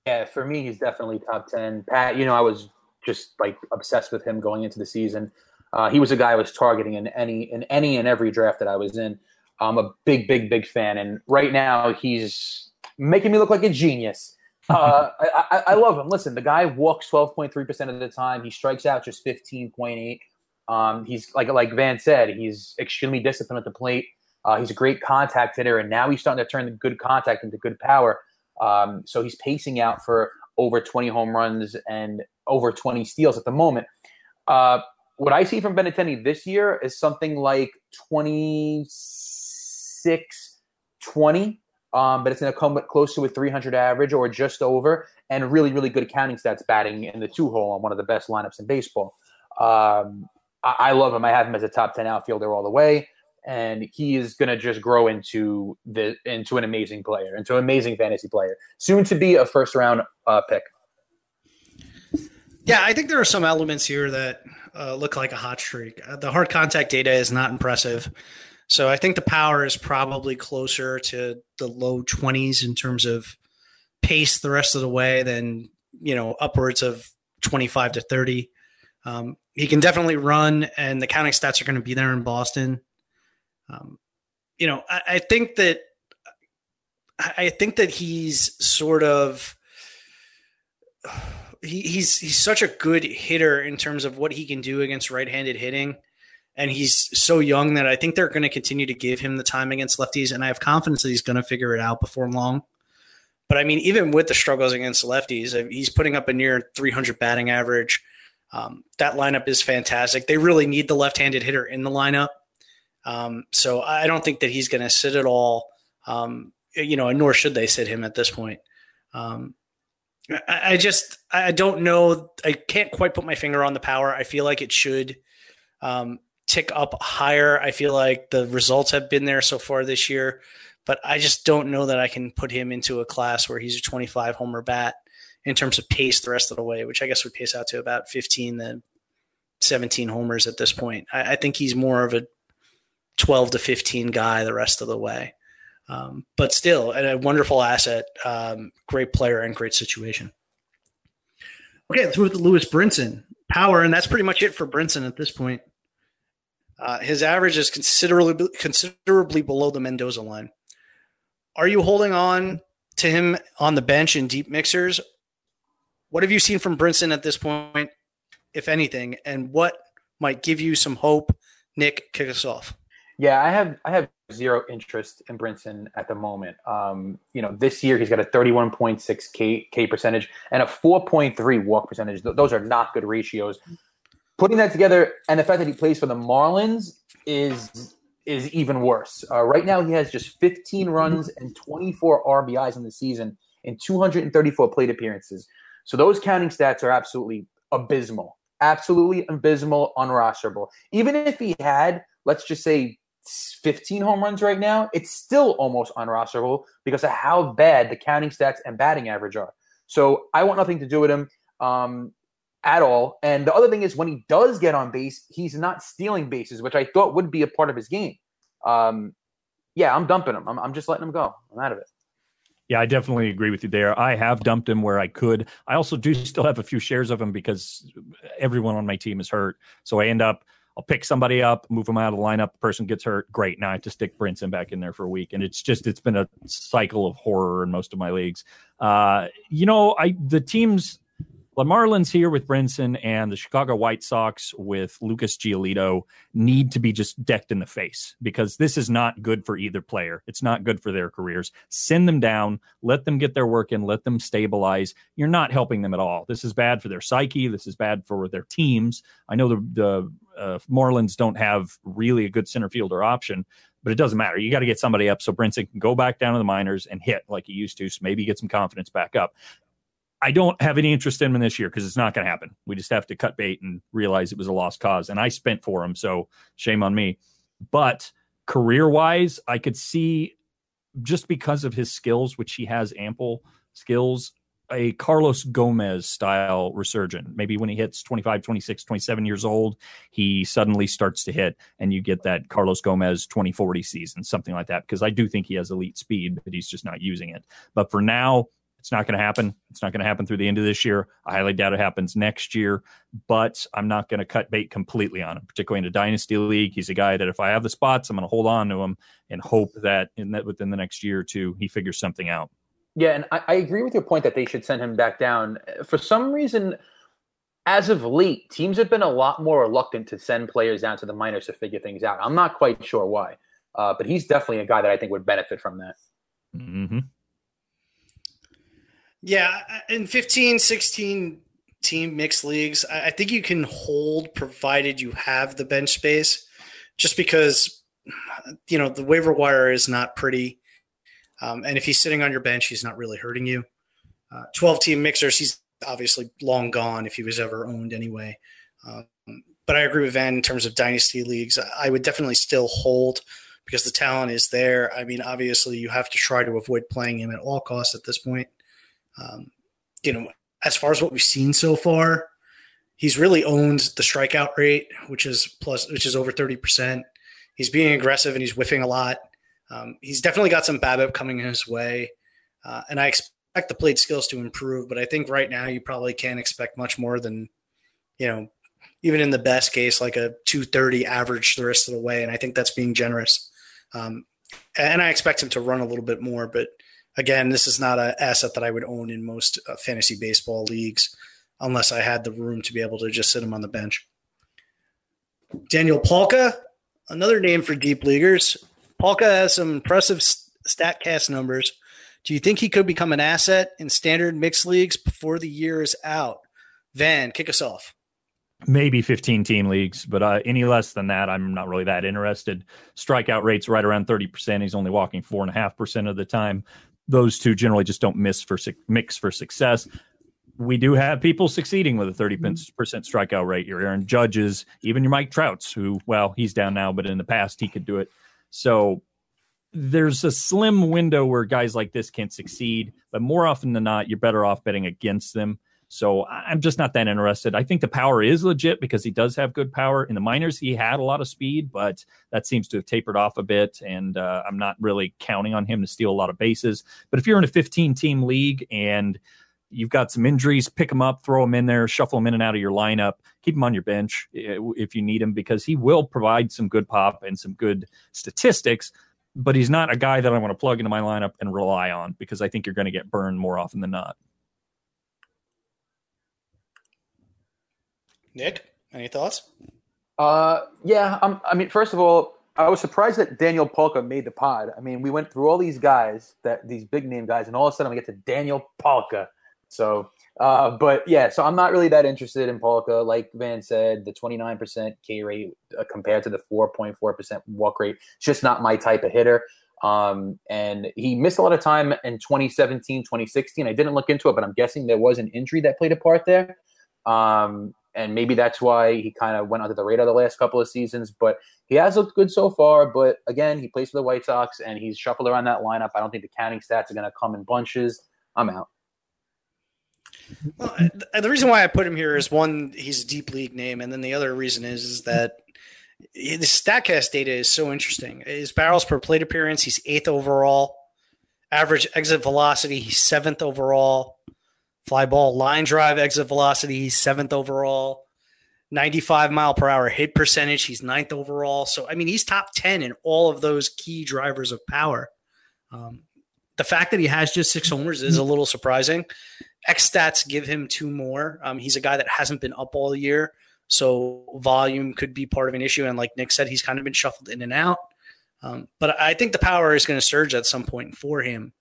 [SPEAKER 4] Yeah, for me, he's definitely top 10. Pat, you know, I was just like obsessed with him going into the season. Uh, he was a guy I was targeting in any in any and every draft that I was in. I'm a big, big, big fan, and right now he's making me look like a genius. Uh, I, I, I, love him. Listen, the guy walks 12.3% of the time. He strikes out just 15.8. Um, he's like like Van said, he's extremely disciplined at the plate. Uh, he's a great contact hitter, and now he's starting to turn the good contact into good power. Um, so he's pacing out for over 20 home runs and over 20 steals at the moment. Uh, what I see from Benintendi this year is something like 26 20 um, but it's going to come close to a 300 average or just over, and really, really good accounting stats batting in the two hole on one of the best lineups in baseball. Um, I, I, love him. I have him as a top 10 outfielder all the way, and he is going to just grow into the into an amazing player, into an amazing fantasy player, soon to be a first round uh, pick.
[SPEAKER 3] Yeah, I think there are some elements here that uh, look like a hot streak. Uh, the hard contact data is not impressive. So I think the power is probably closer to the low 20s in terms of pace the rest of the way than, you know, upwards of 25 to 30. Um, he can definitely run, and the counting stats are going to be there in Boston. Um, you know, I, I think that I think that he's sort of he, he's he's such a good hitter in terms of what he can do against right-handed hitting and he's so young that I think they're going to continue to give him the time against lefties, and I have confidence that he's going to figure it out before long. But I mean, even with the struggles against lefties, he's putting up a near 300 batting average. Um, that lineup is fantastic. They really need the left-handed hitter in the lineup, um, so I don't think that he's going to sit at all. Um, you know, nor should they sit him at this point. Um, I, just I don't know. I can't quite put my finger on the power. I feel like it should. Um, tick up higher. I feel like the results have been there so far this year, but I just don't know that I can put him into a class where he's a 25 homer bat in terms of pace the rest of the way, which I guess would pace out to about 15 then 17 homers at this point. I, I think he's more of a 12 to 15 guy the rest of the way. Um, but still, a wonderful asset, um, great player, and great situation. Okay, let's move to Lewis Brinson. Power, and that's pretty much it for Brinson at this point. Uh, his average is considerably considerably below the Mendoza line. Are you holding on to him on the bench in deep mixers? What have you seen from Brinson at this point, if anything, and what might give you some hope? Nick, kick us off.
[SPEAKER 4] Yeah, I have I have zero interest in Brinson at the moment. Um, you know, this year he's got a 31.6 K, K percentage and a 4.3 walk percentage. Those are not good ratios putting that together and the fact that he plays for the Marlins is is even worse. Uh, right now, he has just 15 runs and 24 RBIs in the season in 234 plate appearances. So those counting stats are absolutely abysmal, absolutely abysmal, unrosterable. Even if he had, let's just say, 15 home runs right now, it's still almost unrosterable because of how bad the counting stats and batting average are. So I want nothing to do with him. Um, at all. And the other thing is when he does get on base, he's not stealing bases, which I thought would be a part of his game. Um, yeah, I'm dumping him. I'm, I'm just letting him go. I'm out of it.
[SPEAKER 5] Yeah, I definitely agree with you there. I have dumped him where I could. I also do still have a few shares of him because everyone on my team is hurt. So I end up, I'll pick somebody up, move them out of the lineup. The person gets hurt. Great. Now I have to stick Brinson back in there for a week. And it's just, it's been a cycle of horror in most of my leagues. Uh, you know, I, the teams, the Marlins here with Brinson and the Chicago White Sox with Lucas Giolito need to be just decked in the face because this is not good for either player. It's not good for their careers. Send them down, let them get their work in, let them stabilize. You're not helping them at all. This is bad for their psyche. This is bad for their teams. I know the, the uh, don't have really a good center fielder option, but it doesn't matter. You got to get somebody up so Brinson can go back down to the minors and hit like he used to, so maybe get some confidence back up. I don't have any interest in him this year because it's not going to happen. We just have to cut bait and realize it was a lost cause. And I spent for him, so shame on me. But career wise, I could see just because of his skills, which he has ample skills, a Carlos Gomez style resurgent. Maybe when he hits 25, 26, 27 years old, he suddenly starts to hit and you get that Carlos Gomez 2040 season, something like that. Because I do think he has elite speed, but he's just not using it. But for now, it's not going to happen. It's not going to happen through the end of this year. I highly doubt it happens next year, but I'm not going to cut bait completely on him, particularly in a dynasty league. He's a guy that if I have the spots, I'm going to hold on to him and hope that in that within the next year or two, he figures something out.
[SPEAKER 4] Yeah, and I, I agree with your point that they should send him back down. For some reason, as of late, teams have been a lot more reluctant to send players down to the minors to figure things out. I'm not quite sure why, uh, but he's definitely a guy that I think would benefit from that.
[SPEAKER 5] Mm-hmm.
[SPEAKER 3] Yeah, in 15, 16 team mixed leagues, I, I think you can hold provided you have the bench space, just because you know the waiver wire is not pretty, um, and if he's sitting on your bench, he's not really hurting you. Uh, Twelve team mixers, he's obviously long gone if he was ever owned anyway. Um, but I agree with Van in terms of dynasty leagues. I would definitely still hold because the talent is there. I mean, obviously, you have to try to avoid playing him at all costs at this point. Um, you know, as far as what we've seen so far, he's really owned the strikeout rate, which is plus, which is over thirty percent. He's being aggressive and he's whiffing a lot. Um, he's definitely got some BABIP coming his way, uh, and I expect the plate skills to improve. But I think right now you probably can't expect much more than, you know, even in the best case, like a 230 average the rest of the way. And I think that's being generous. Um, and I expect him to run a little bit more, but again, this is not an asset that I would own in most uh, fantasy baseball leagues unless I had the room to be able to just sit him on the bench. Daniel Palka, another name for deep leaguers. Palka has some impressive StatCast numbers. Do you think he could become an asset in standard mixed leagues before the year is out? Van, kick us off
[SPEAKER 5] maybe 15 team leagues, but uh, any less than that, I'm not really that interested. Strikeout rates right around 30%. He's only walking four and a half percent of the time. Those two generally just don't miss for mix for success. We do have people succeeding with a 30% strikeout rate. Your Aaron Judges, even your Mike Trouts, who, well, he's down now, but in the past he could do it. So there's a slim window where guys like this can succeed, but more often than not, you're better off betting against them so I'm just not that interested. I think the power is legit because he does have good power. In the minors, he had a lot of speed, but that seems to have tapered off a bit. And uh, I'm not really counting on him to steal a lot of bases. But if you're in a 15 team league and you've got some injuries, pick him up, throw him in there, shuffle him in and out of your lineup, keep him on your bench if you need him because he will provide some good pop and some good statistics. But he's not a guy that I want to plug into my lineup and rely on because I think you're going to get burned more often than not.
[SPEAKER 3] Nick, any thoughts?
[SPEAKER 4] Uh, yeah. Um, I mean, first of all, I was surprised that Daniel Palka made the pod. I mean, we went through all these guys, that these big name guys, and all of a sudden we get to Daniel Palka. So, uh, but yeah, so I'm not really that interested in Palka. Like Van said, the 29% K rate uh, compared to the 4.4% walk rate, it's just not my type of hitter. Um, and he missed a lot of time in 2017, 2016. I didn't look into it, but I'm guessing there was an injury that played a part there. Um, and maybe that's why he kind of went under the radar the last couple of seasons. But he has looked good so far. But again, he plays for the White Sox and he's shuffled around that lineup. I don't think the counting stats are going to come in bunches. I'm out.
[SPEAKER 3] Well, the reason why I put him here is one, he's a deep league name, and then the other reason is, is that the Statcast data is so interesting. His barrels per plate appearance, he's eighth overall. Average exit velocity, he's seventh overall. Fly ball line drive exit velocity, he's seventh overall. 95 mile per hour hit percentage, he's ninth overall. So, I mean, he's top 10 in all of those key drivers of power. Um, the fact that he has just six homers is a little surprising. X stats give him two more. Um, he's a guy that hasn't been up all year. So volume could be part of an issue. And like Nick said, he's kind of been shuffled in and out. Um, but I think the power is going to surge at some point for him.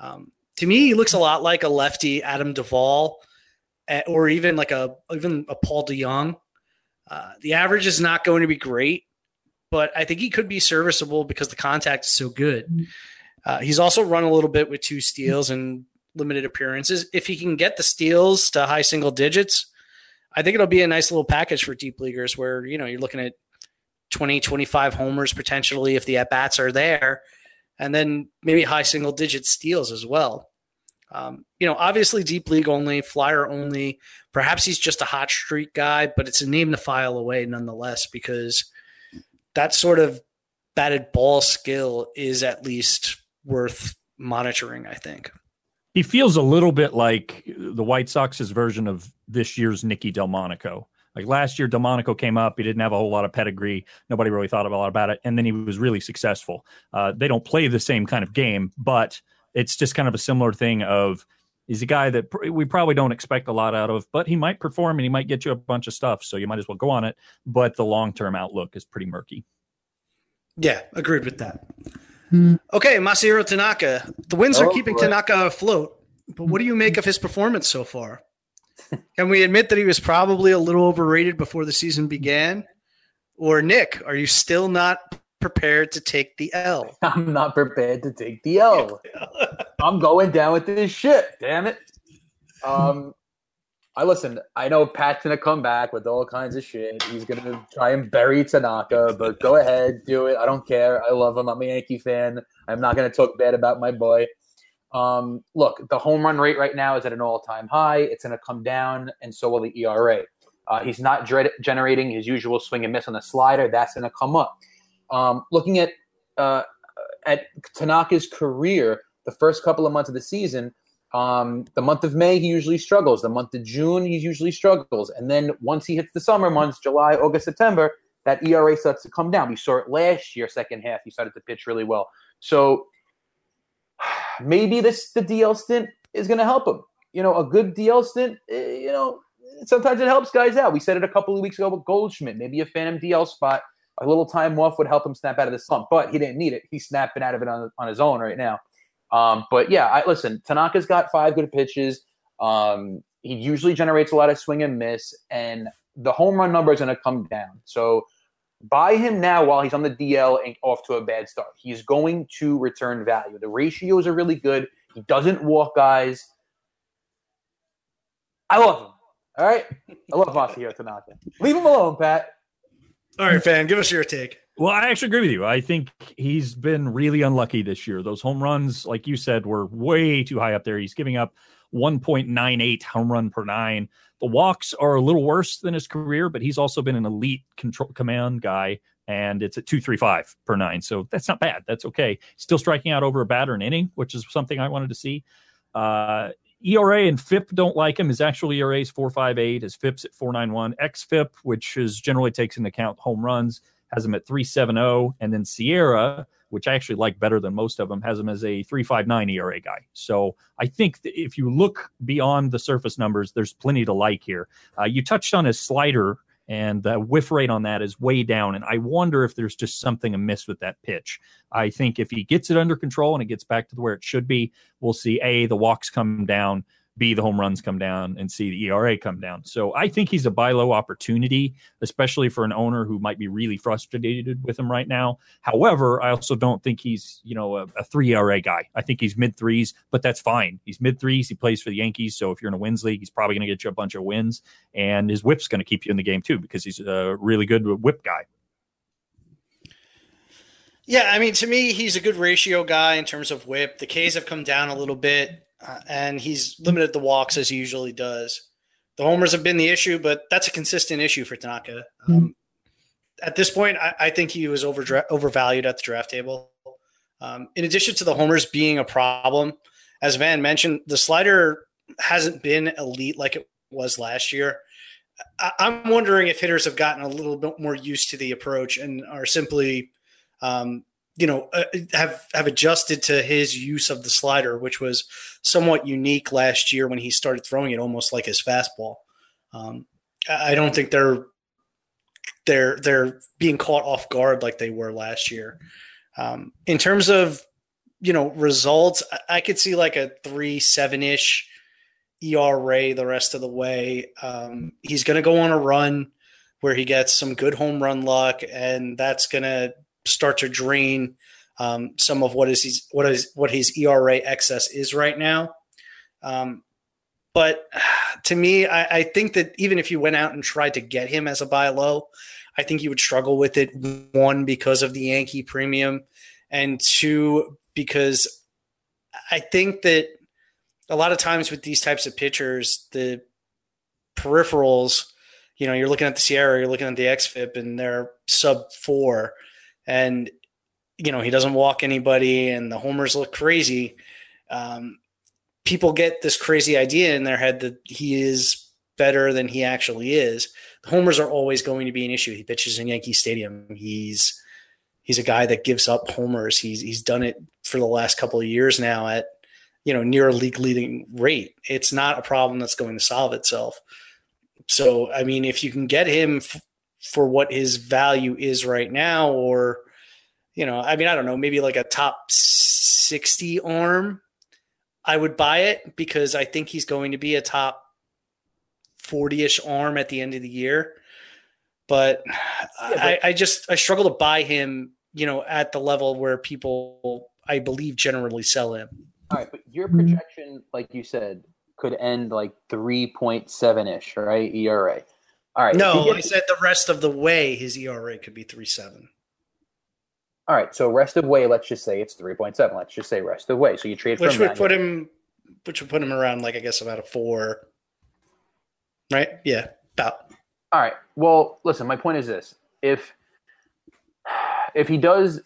[SPEAKER 3] Um, to me, he looks a lot like a lefty Adam Duvall, eh, or even like a even a Paul DeJong. Uh, the average is not going to be great, but I think he could be serviceable because the contact is so good. Uh, he's also run a little bit with two steals and limited appearances. If he can get the steals to high single digits, I think it'll be a nice little package for deep leaguers where, you know, you're looking at 20, 25 homers potentially if the at bats are there and then maybe high single digit steals as well. Um, you know, obviously deep league only, flyer only. Perhaps he's just a hot streak guy, but it's a name to file away nonetheless because that sort of batted ball skill is at least worth monitoring, I think.
[SPEAKER 5] He feels a little bit like the White Sox's version of this year's Nicky Delmonico. Like last year, Delmonico came up. He didn't have a whole lot of pedigree. Nobody really thought a lot about it. And then he was really successful. Uh, they don't play the same kind of game, but it's just kind of a similar thing of he's a guy that pr- we probably don't expect a lot out of, but he might perform and he might get you a bunch of stuff. So you might as well go on it. But the long term outlook is pretty murky.
[SPEAKER 3] Yeah, agreed with that. Hmm. Okay, Masahiro Tanaka. The wins oh, are keeping boy. Tanaka afloat, but what do you make of his performance so far? Can we admit that he was probably a little overrated before the season began? Or Nick, are you still not prepared to take the L?
[SPEAKER 4] I'm not prepared to take the L. I'm going down with this shit. Damn it. Um, I listen. I know Pat's gonna come back with all kinds of shit. He's gonna try and bury Tanaka, but go ahead, do it. I don't care. I love him. I'm a Yankee fan. I'm not gonna talk bad about my boy. Um, look, the home run rate right now is at an all-time high. It's gonna come down, and so will the ERA. Uh, he's not generating his usual swing and miss on the slider. That's gonna come up. Um, looking at uh, at Tanaka's career, the first couple of months of the season um, the month of May, he usually struggles. The month of June, he usually struggles. And then once he hits the summer months, July, August, September, that ERA starts to come down. We saw it last year, second half. He started to pitch really well. So maybe this the DL stint is going to help him. You know, a good DL stint, eh, you know, sometimes it helps guys out. We said it a couple of weeks ago with Goldschmidt. Maybe a Phantom DL spot, a little time off would help him snap out of the slump, but he didn't need it. He's snapping out of it on, on his own right now. Um, but yeah, I listen. Tanaka's got five good pitches. Um, he usually generates a lot of swing and miss, and the home run number is going to come down. So buy him now while he's on the DL and off to a bad start. He's going to return value. The ratios are really good. He doesn't walk guys. I love him. All right, I love Masahiro Tanaka. Leave him alone, Pat.
[SPEAKER 3] All right, Van, give us your take.
[SPEAKER 5] Well, I actually agree with you. I think he's been really unlucky this year. Those home runs, like you said, were way too high up there. He's giving up 1.98 home run per nine. The walks are a little worse than his career, but he's also been an elite control command guy, and it's at 235 per nine. So that's not bad. That's okay. Still striking out over a batter an inning, which is something I wanted to see. Uh, ERA and FIP don't like him. His actual ERA is 458. His FIP's at 491. XFIP, which is generally takes into account home runs, has him at 370. And then SIERA, which I actually like better than most of them, has him as a 359 ERA guy. So I think if you look beyond the surface numbers, there's plenty to like here. Uh, you touched on his slider and the whiff rate on that is way down. And I wonder if there's just something amiss with that pitch. I think if he gets it under control and it gets back to where it should be, we'll see A, the walks come down, B, the home runs come down, and C, the ERA come down. So I think he's a buy low opportunity, especially for an owner who might be really frustrated with him right now. However, I also don't think he's, you know, a, a three ERA guy. I think he's mid threes, but that's fine. He's mid threes. He plays for the Yankees. So if you're in a wins league, he's probably going to get you a bunch of wins. And his WHIP's going to keep you in the game too, because he's a really good WHIP guy.
[SPEAKER 3] Yeah, I mean, to me, he's a good ratio guy in terms of WHIP. The K's have come down a little bit uh, and he's limited the walks as he usually does. The homers have been the issue, but that's a consistent issue for Tanaka. Um, mm-hmm. At this point, I, I, think he was over overvalued at the draft table. Um, in addition to the homers being a problem, as Van mentioned, the slider hasn't been elite like it was last year. I, am wondering if hitters have gotten a little bit more used to the approach and are simply um, you know uh, have have adjusted to his use of the slider, which was somewhat unique last year when he started throwing it almost like his fastball. Um, I don't think they're they're they're being caught off guard like they were last year. Um, in terms of you know results, I, I could see like a three seven ish ERA the rest of the way. Um, he's going to go on a run where he gets some good home run luck, and that's going to start to drain um, some of what is his, what is what his ERA excess is right now. Um, but to me, I, I, think that even if you went out and tried to get him as a buy low, I think you would struggle with it. One because of the Yankee premium, and two because I think that a lot of times with these types of pitchers, the peripherals, you know, you're looking at the SIERA, you're looking at the XFIP, and they're sub four and you know he doesn't walk anybody, and the homers look crazy. Um, people get this crazy idea in their head that he is better than he actually is. The homers are always going to be an issue. He pitches in Yankee Stadium. He's he's a guy that gives up homers. He's he's done it for the last couple of years now at you know near a league leading rate. It's not a problem that's going to solve itself. So I mean, if you can get him for what his value is right now, or you know, I mean, I don't know, maybe like a top 60 arm, I would buy it because I think he's going to be a top 240 ish arm at the end of the year. But, yeah, but I, I just I struggle to buy him, you know, at the level where people I believe generally sell him.
[SPEAKER 4] All right, but your projection, like you said, could end like three point seven ish, right? ERA. All right.
[SPEAKER 3] No, gets, I said the rest of the way his ERA could be three seven.
[SPEAKER 4] All right, so rest of way, let's just say it's three point seven. Let's just say rest of the way. So you trade
[SPEAKER 3] which would put him, which would put him around like I guess about a four, right? Yeah, about.
[SPEAKER 4] All right. Well, listen. My point is this: if if he does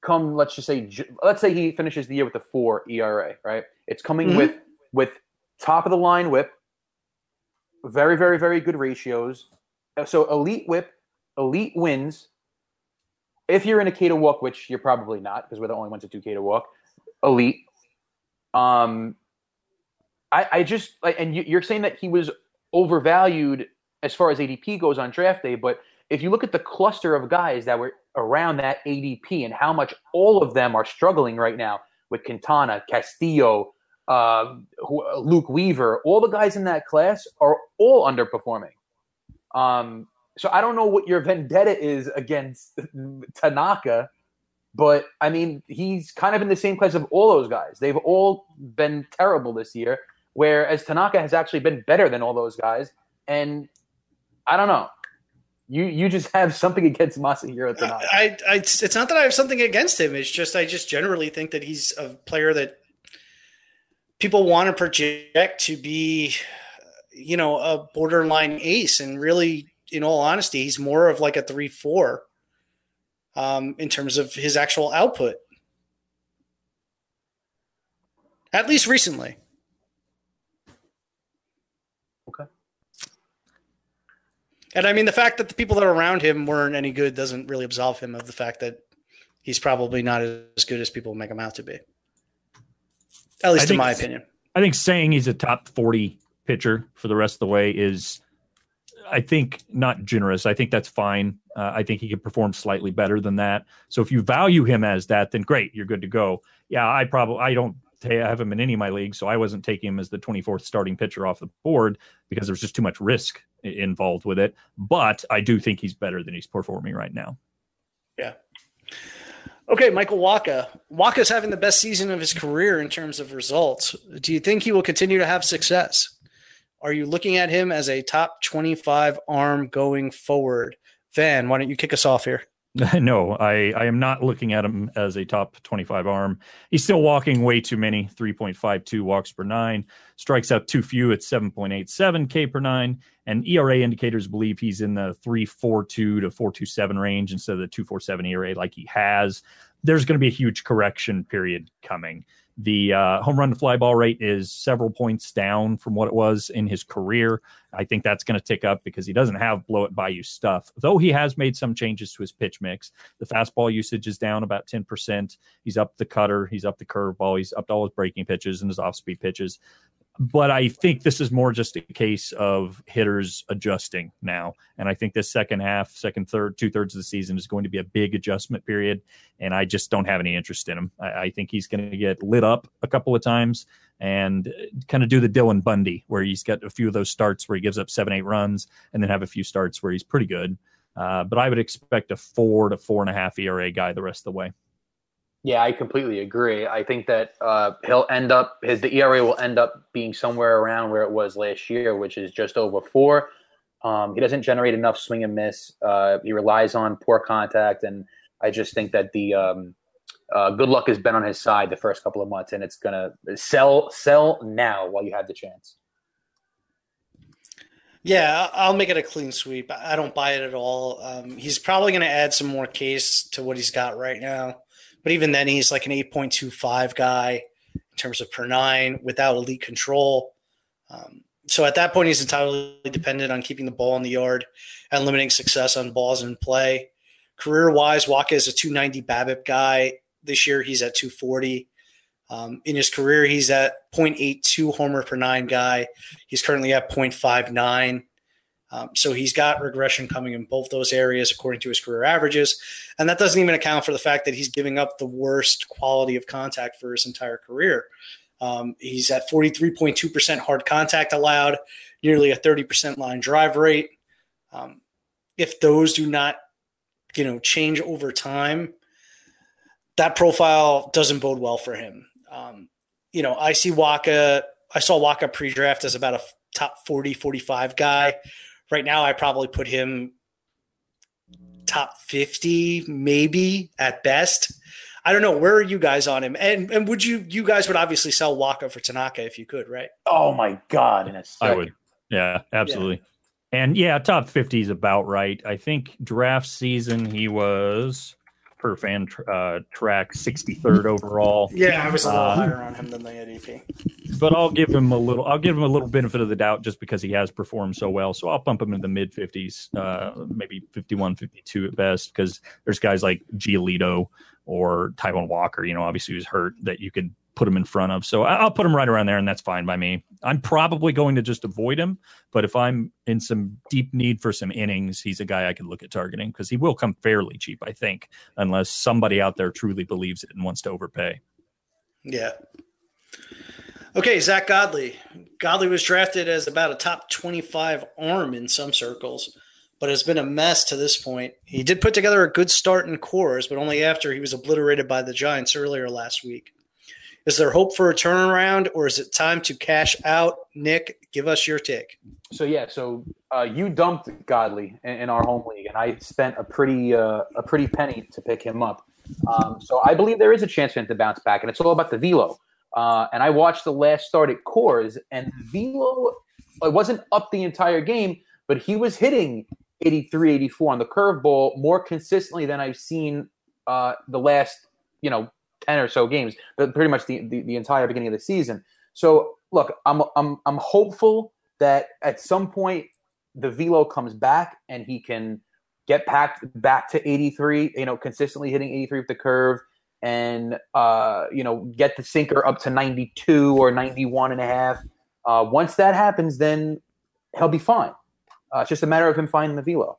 [SPEAKER 4] come, let's just say, let's say he finishes the year with a four ERA, right? It's coming mm-hmm. with with top of the line WHIP, very, very, very good ratios. So elite WHIP, elite wins. If you're in a K to walk, which you're probably not, because we're the only ones that do K to walk, elite. Um, I, I just like, and you, you're saying that he was overvalued as far as ADP goes on draft day, but if you look at the cluster of guys that were around that ADP and how much all of them are struggling right now with Quintana, Castillo, uh, Luke Weaver, all the guys in that class are all underperforming. Um, so I don't know what your vendetta is against Tanaka, but I mean he's kind of in the same class of all those guys. They've all been terrible this year, whereas Tanaka has actually been better than all those guys. And I don't know. You you just have something against Masahiro Tanaka.
[SPEAKER 3] I, I it's not that I have something against him. It's just I just generally think that he's a player that people want to project to be, you know, a borderline ace. And really, in all honesty, he's more of like a three four um, in terms of his actual output. At least recently.
[SPEAKER 4] Okay.
[SPEAKER 3] And I mean, the fact that the people that are around him weren't any good doesn't really absolve him of the fact that he's probably not as good as people make him out to be. At least in my opinion.
[SPEAKER 5] I think saying he's a top 40 pitcher for the rest of the way is, I think, not generous. I think that's fine. Uh, I think he could perform slightly better than that. So if you value him as that, then great, you're good to go. Yeah, I probably I don't I have him in any of my leagues, so I wasn't taking him as the 24th starting pitcher off the board because there's just too much risk involved with it. But I do think he's better than he's performing right now.
[SPEAKER 3] Yeah. Okay, Michael Wacha. Wacha's having the best season of his career in terms of results. Do you think he will continue to have success? Are you looking at him as a top 25 arm going forward? Van, why don't you kick us off here?
[SPEAKER 5] No, I, I am not looking at him as a top 25 arm. He's still walking way too many 3.52 walks per nine, strikes out too few at 7.87 K per nine, and ERA indicators believe he's in the 342 to 427 range instead of the 247 ERA like he has. There's going to be a huge correction period coming. The uh, home run to fly ball rate is several points down from what it was in his career. I think that's going to tick up because he doesn't have blow it by you stuff, though he has made some changes to his pitch mix. The fastball usage is down about 10%. He's up the cutter, he's up the curveball, he's up all his breaking pitches and his off speed pitches but I think this is more just a case of hitters adjusting now. And I think this second half, second, third, two thirds of the season is going to be a big adjustment period. And I just don't have any interest in him. I, I think he's going to get lit up a couple of times and kind of do the Dylan Bundy, where he's got a few of those starts where he gives up seven, eight runs, and then have a few starts where he's pretty good. Uh, but I would expect a four to four and a half ERA guy the rest of the way.
[SPEAKER 4] Yeah, I completely agree. I think that uh, he'll end up his the ERA will end up being somewhere around where it was last year, which is just over four. Um, he doesn't generate enough swing and miss. Uh, he relies on poor contact, and I just think that the um, uh, good luck has been on his side the first couple of months, and it's gonna sell sell now while you have the chance.
[SPEAKER 3] Yeah, I'll make it a clean sweep. I don't buy it at all. Um, he's probably going to add some more case to what he's got right now. But even then, he's like an 8.25 guy in terms of per nine without elite control. Um, so at that point, he's entirely dependent on keeping the ball in the yard and limiting success on balls in play. Career wise, Wacha is a 290 BABIP guy. This year, he's at 240. Um, in his career, he's at 0.82 homer per nine guy. He's currently at 0.59. Um, so he's got regression coming in both those areas according to his career averages. And that doesn't even account for the fact that he's giving up the worst quality of contact for his entire career. Um, he's at 43.2% hard contact allowed, nearly a 30% line drive rate. Um, if those do not, you know, change over time, that profile doesn't bode well for him. Um, you know, I see Wacha, I saw Wacha pre draft as about a top 40, 45 guy. Right now, I probably put him top 50, maybe at best. I don't know. Where are you guys on him? And and would you you guys would obviously sell Wacha for Tanaka if you could, right?
[SPEAKER 4] Oh my god! In a second.
[SPEAKER 5] I would. Yeah, absolutely. Yeah. And yeah, top fifty is about right. I think draft season he was per fan uh, track 63rd overall.
[SPEAKER 3] Yeah, I was a little uh, higher on him than the ADP.
[SPEAKER 5] But I'll give him a little. I'll give him a little benefit of the doubt just because he has performed so well. So I'll bump him in the mid 50s, uh, maybe 51, 52 at best. Because there's guys like Giolito or Taijuan Walker. You know, obviously was hurt that you could put him in front of. So I'll put him right around there, and that's fine by me. I'm probably going to just avoid him, but if I'm in some deep need for some innings, he's a guy I could look at targeting because he will come fairly cheap, I think, unless somebody out there truly believes it and wants to overpay.
[SPEAKER 3] Yeah. Okay, Zack Godley. Godley was drafted as about a top 25 arm in some circles, but has been a mess to this point. He did put together a good start in Coors, but only after he was obliterated by the Giants earlier last week. Is there hope for a turnaround, or is it time to cash out? Nick, give us your take.
[SPEAKER 4] So yeah, so uh, you dumped Godley in, in, our home league, and I spent a pretty uh, a pretty penny to pick him up. Um, so I believe there is a chance for him to bounce back, and it's all about the velo. Uh, and I watched the last start at Coors, and velo it wasn't up the entire game, but he was hitting 83, 84 on the curveball more consistently than I've seen uh, the last you know 10 or so games, but pretty much the, the, the entire beginning of the season. So look, I'm, I'm, I'm hopeful that at some point the velo comes back and he can get packed back to 83, you know, consistently hitting 83 with the curve and, uh, you know, get the sinker up to 92 or 91 and a half. Uh, once that happens, then he'll be fine. Uh, it's just a matter of him finding the velo.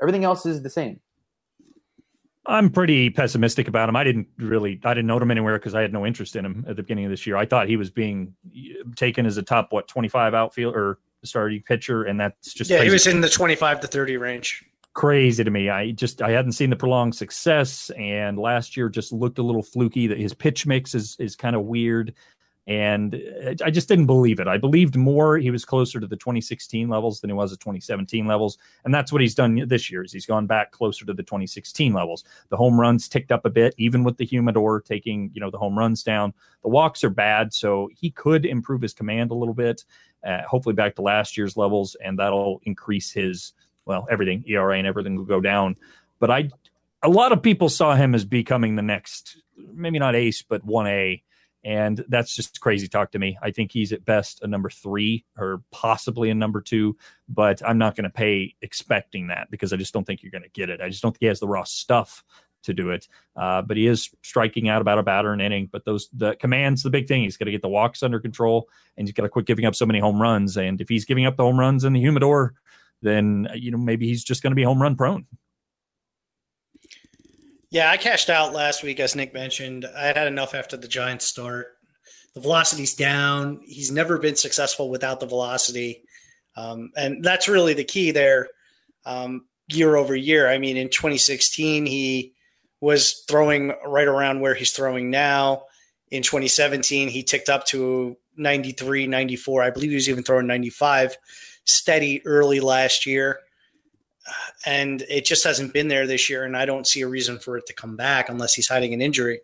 [SPEAKER 4] Everything else is the same.
[SPEAKER 5] I'm pretty pessimistic about him. I didn't really, I didn't note him anywhere because I had no interest in him at the beginning of this year. I thought he was being uh, taken as a top what 25 outfield or starting pitcher, and that's just
[SPEAKER 3] yeah. Crazy. He was in the 25 to 30 range.
[SPEAKER 5] Crazy to me. I just I hadn't seen the prolonged success, and last year just looked a little fluky. That his pitch mix is is kind of weird. And I just didn't believe it. I believed more he was closer to the 2016 levels than he was at 2017 levels. And that's what he's done this year is he's gone back closer to the 2016 levels. The home runs ticked up a bit, even with the humidor taking, you know, the home runs down. The walks are bad, so he could improve his command a little bit, uh, hopefully back to last year's levels, and that'll increase his, well, everything, ERA and everything will go down. But I, a lot of people saw him as becoming the next, maybe not ace, but 1A and that's just crazy talk to me. I think he's at best a number three or possibly a number two, but I'm not going to pay expecting that because I just don't think you're going to get it. I just don't think he has the raw stuff to do it. Uh, but he is striking out about a batter an inning. But those the commands the big thing. He's got to get the walks under control, and he's got to quit giving up so many home runs. And if he's giving up the home runs in the humidor, then you know maybe he's just going to be home run prone.
[SPEAKER 3] Yeah, I cashed out last week, as Nick mentioned. I had enough after the Giants start. The velocity's down. He's never been successful without the velocity. Um, and that's really the key there um, year over year. I mean, in 2016, he was throwing right around where he's throwing now. In 2017, he ticked up to 93, 94. I believe he was even throwing 95 steady early last year and it just hasn't been there this year. And I don't see a reason for it to come back unless he's hiding an injury,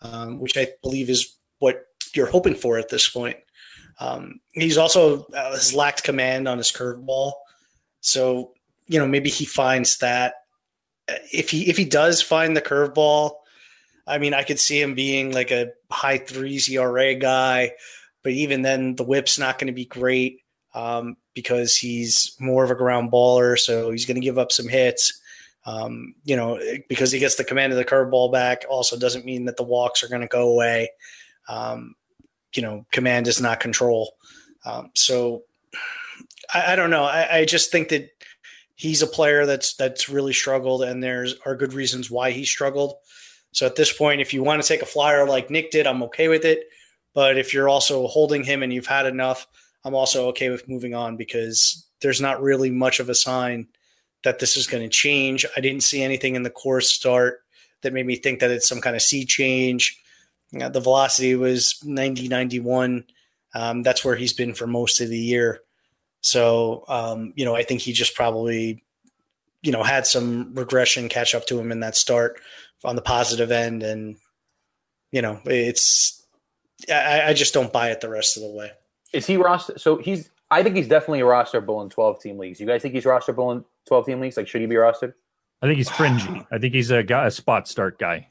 [SPEAKER 3] um, which I believe is what you're hoping for at this point. Um, he's also uh, has lacked command on his curveball, so you know maybe he finds that if he if he does find the curveball, I mean I could see him being like a high threes ERA guy, but even then the WHIP's not going to be great um, because he's more of a ground baller. So he's going to give up some hits. Um, you know, because he gets the command of the curveball back also doesn't mean that the walks are going to go away. Um, you know, command is not control. Um, so I, I, don't know. I, I, just think that he's a player that's that's really struggled, and there's are good reasons why he struggled. So at this point, if you want to take a flyer like Nick did, I'm okay with it. But if you're also holding him and you've had enough, I'm also okay with moving on because there's not really much of a sign that this is going to change. I didn't see anything in the Coors start that made me think that it's some kind of sea change. The velocity was 90, 91. Um, that's where he's been for most of the year. So, um, you know, I think he just probably, you know, had some regression catch up to him in that start on the positive end. And, you know, it's, I, I just don't buy it the rest of the way.
[SPEAKER 4] Is he roster? So he's, I think he's definitely a rosterable in 12 team leagues. You guys think he's rosterable in 12 team leagues? Like, should he be rostered?
[SPEAKER 5] I think he's fringy. I think he's a guy, a spot start guy.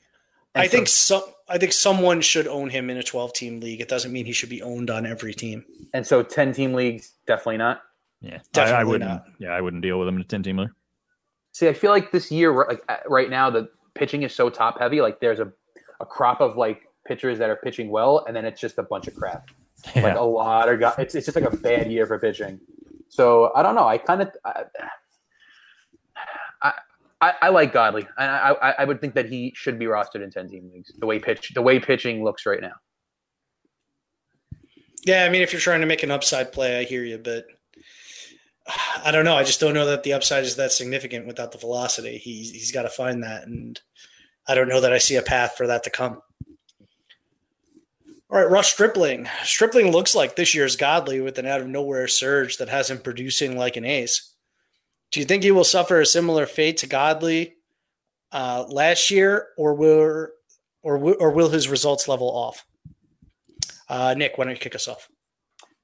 [SPEAKER 3] I think some. I think someone should own him in a 12 team league. It doesn't mean he should be owned on every team.
[SPEAKER 4] And so 10 team leagues, definitely not.
[SPEAKER 5] Yeah,
[SPEAKER 3] Definitely
[SPEAKER 5] I, I wouldn't.
[SPEAKER 3] not.
[SPEAKER 5] Yeah, I wouldn't deal with him in a ten team league.
[SPEAKER 4] See, I feel like this year, like uh, right now, the pitching is so top heavy. Like, there's a, a crop of like pitchers that are pitching well, and then it's just a bunch of crap.
[SPEAKER 5] Yeah.
[SPEAKER 4] Like a lot of guys. It's, it's just like a bad year for pitching. So I don't know. I kind of. I, I, I, I like Godley, I, I, I would think that he should be rostered in ten team leagues. The way pitch, the way pitching looks right now.
[SPEAKER 3] Yeah, I mean, if you're trying to make an upside play, I hear you, but I don't know. I just don't know that the upside is that significant without the velocity. He's he's got to find that, and I don't know that I see a path for that to come. All right, Ross Stripling. Stripling looks like this year's Godley with an out of nowhere surge that has him producing like an ace. Do you think he will suffer a similar fate to Godley uh, last year, or will or will, or will his results level off? Uh, Nick, why don't you kick us off?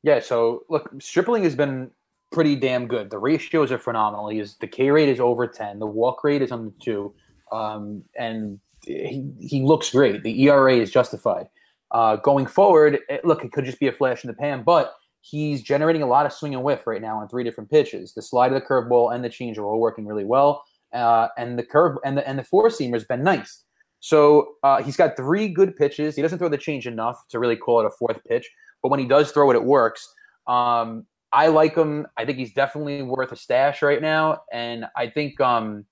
[SPEAKER 4] Yeah. So look, Stripling has been pretty damn good. The ratios are phenomenal. He is the K rate is over ten. The walk rate is under two, um, and he he looks great. The ERA is justified. Uh, going forward, it, look, it could just be a flash in the pan, but he's generating a lot of swing and whiff right now on three different pitches. The slide of the curveball and the change are all working really well, uh, and the curve and the and the four seamer's been nice. So uh, he's got three good pitches. He doesn't throw the change enough to really call it a fourth pitch, but when he does throw it, it works. Um, I like him. I think he's definitely worth a stash right now, and I think um,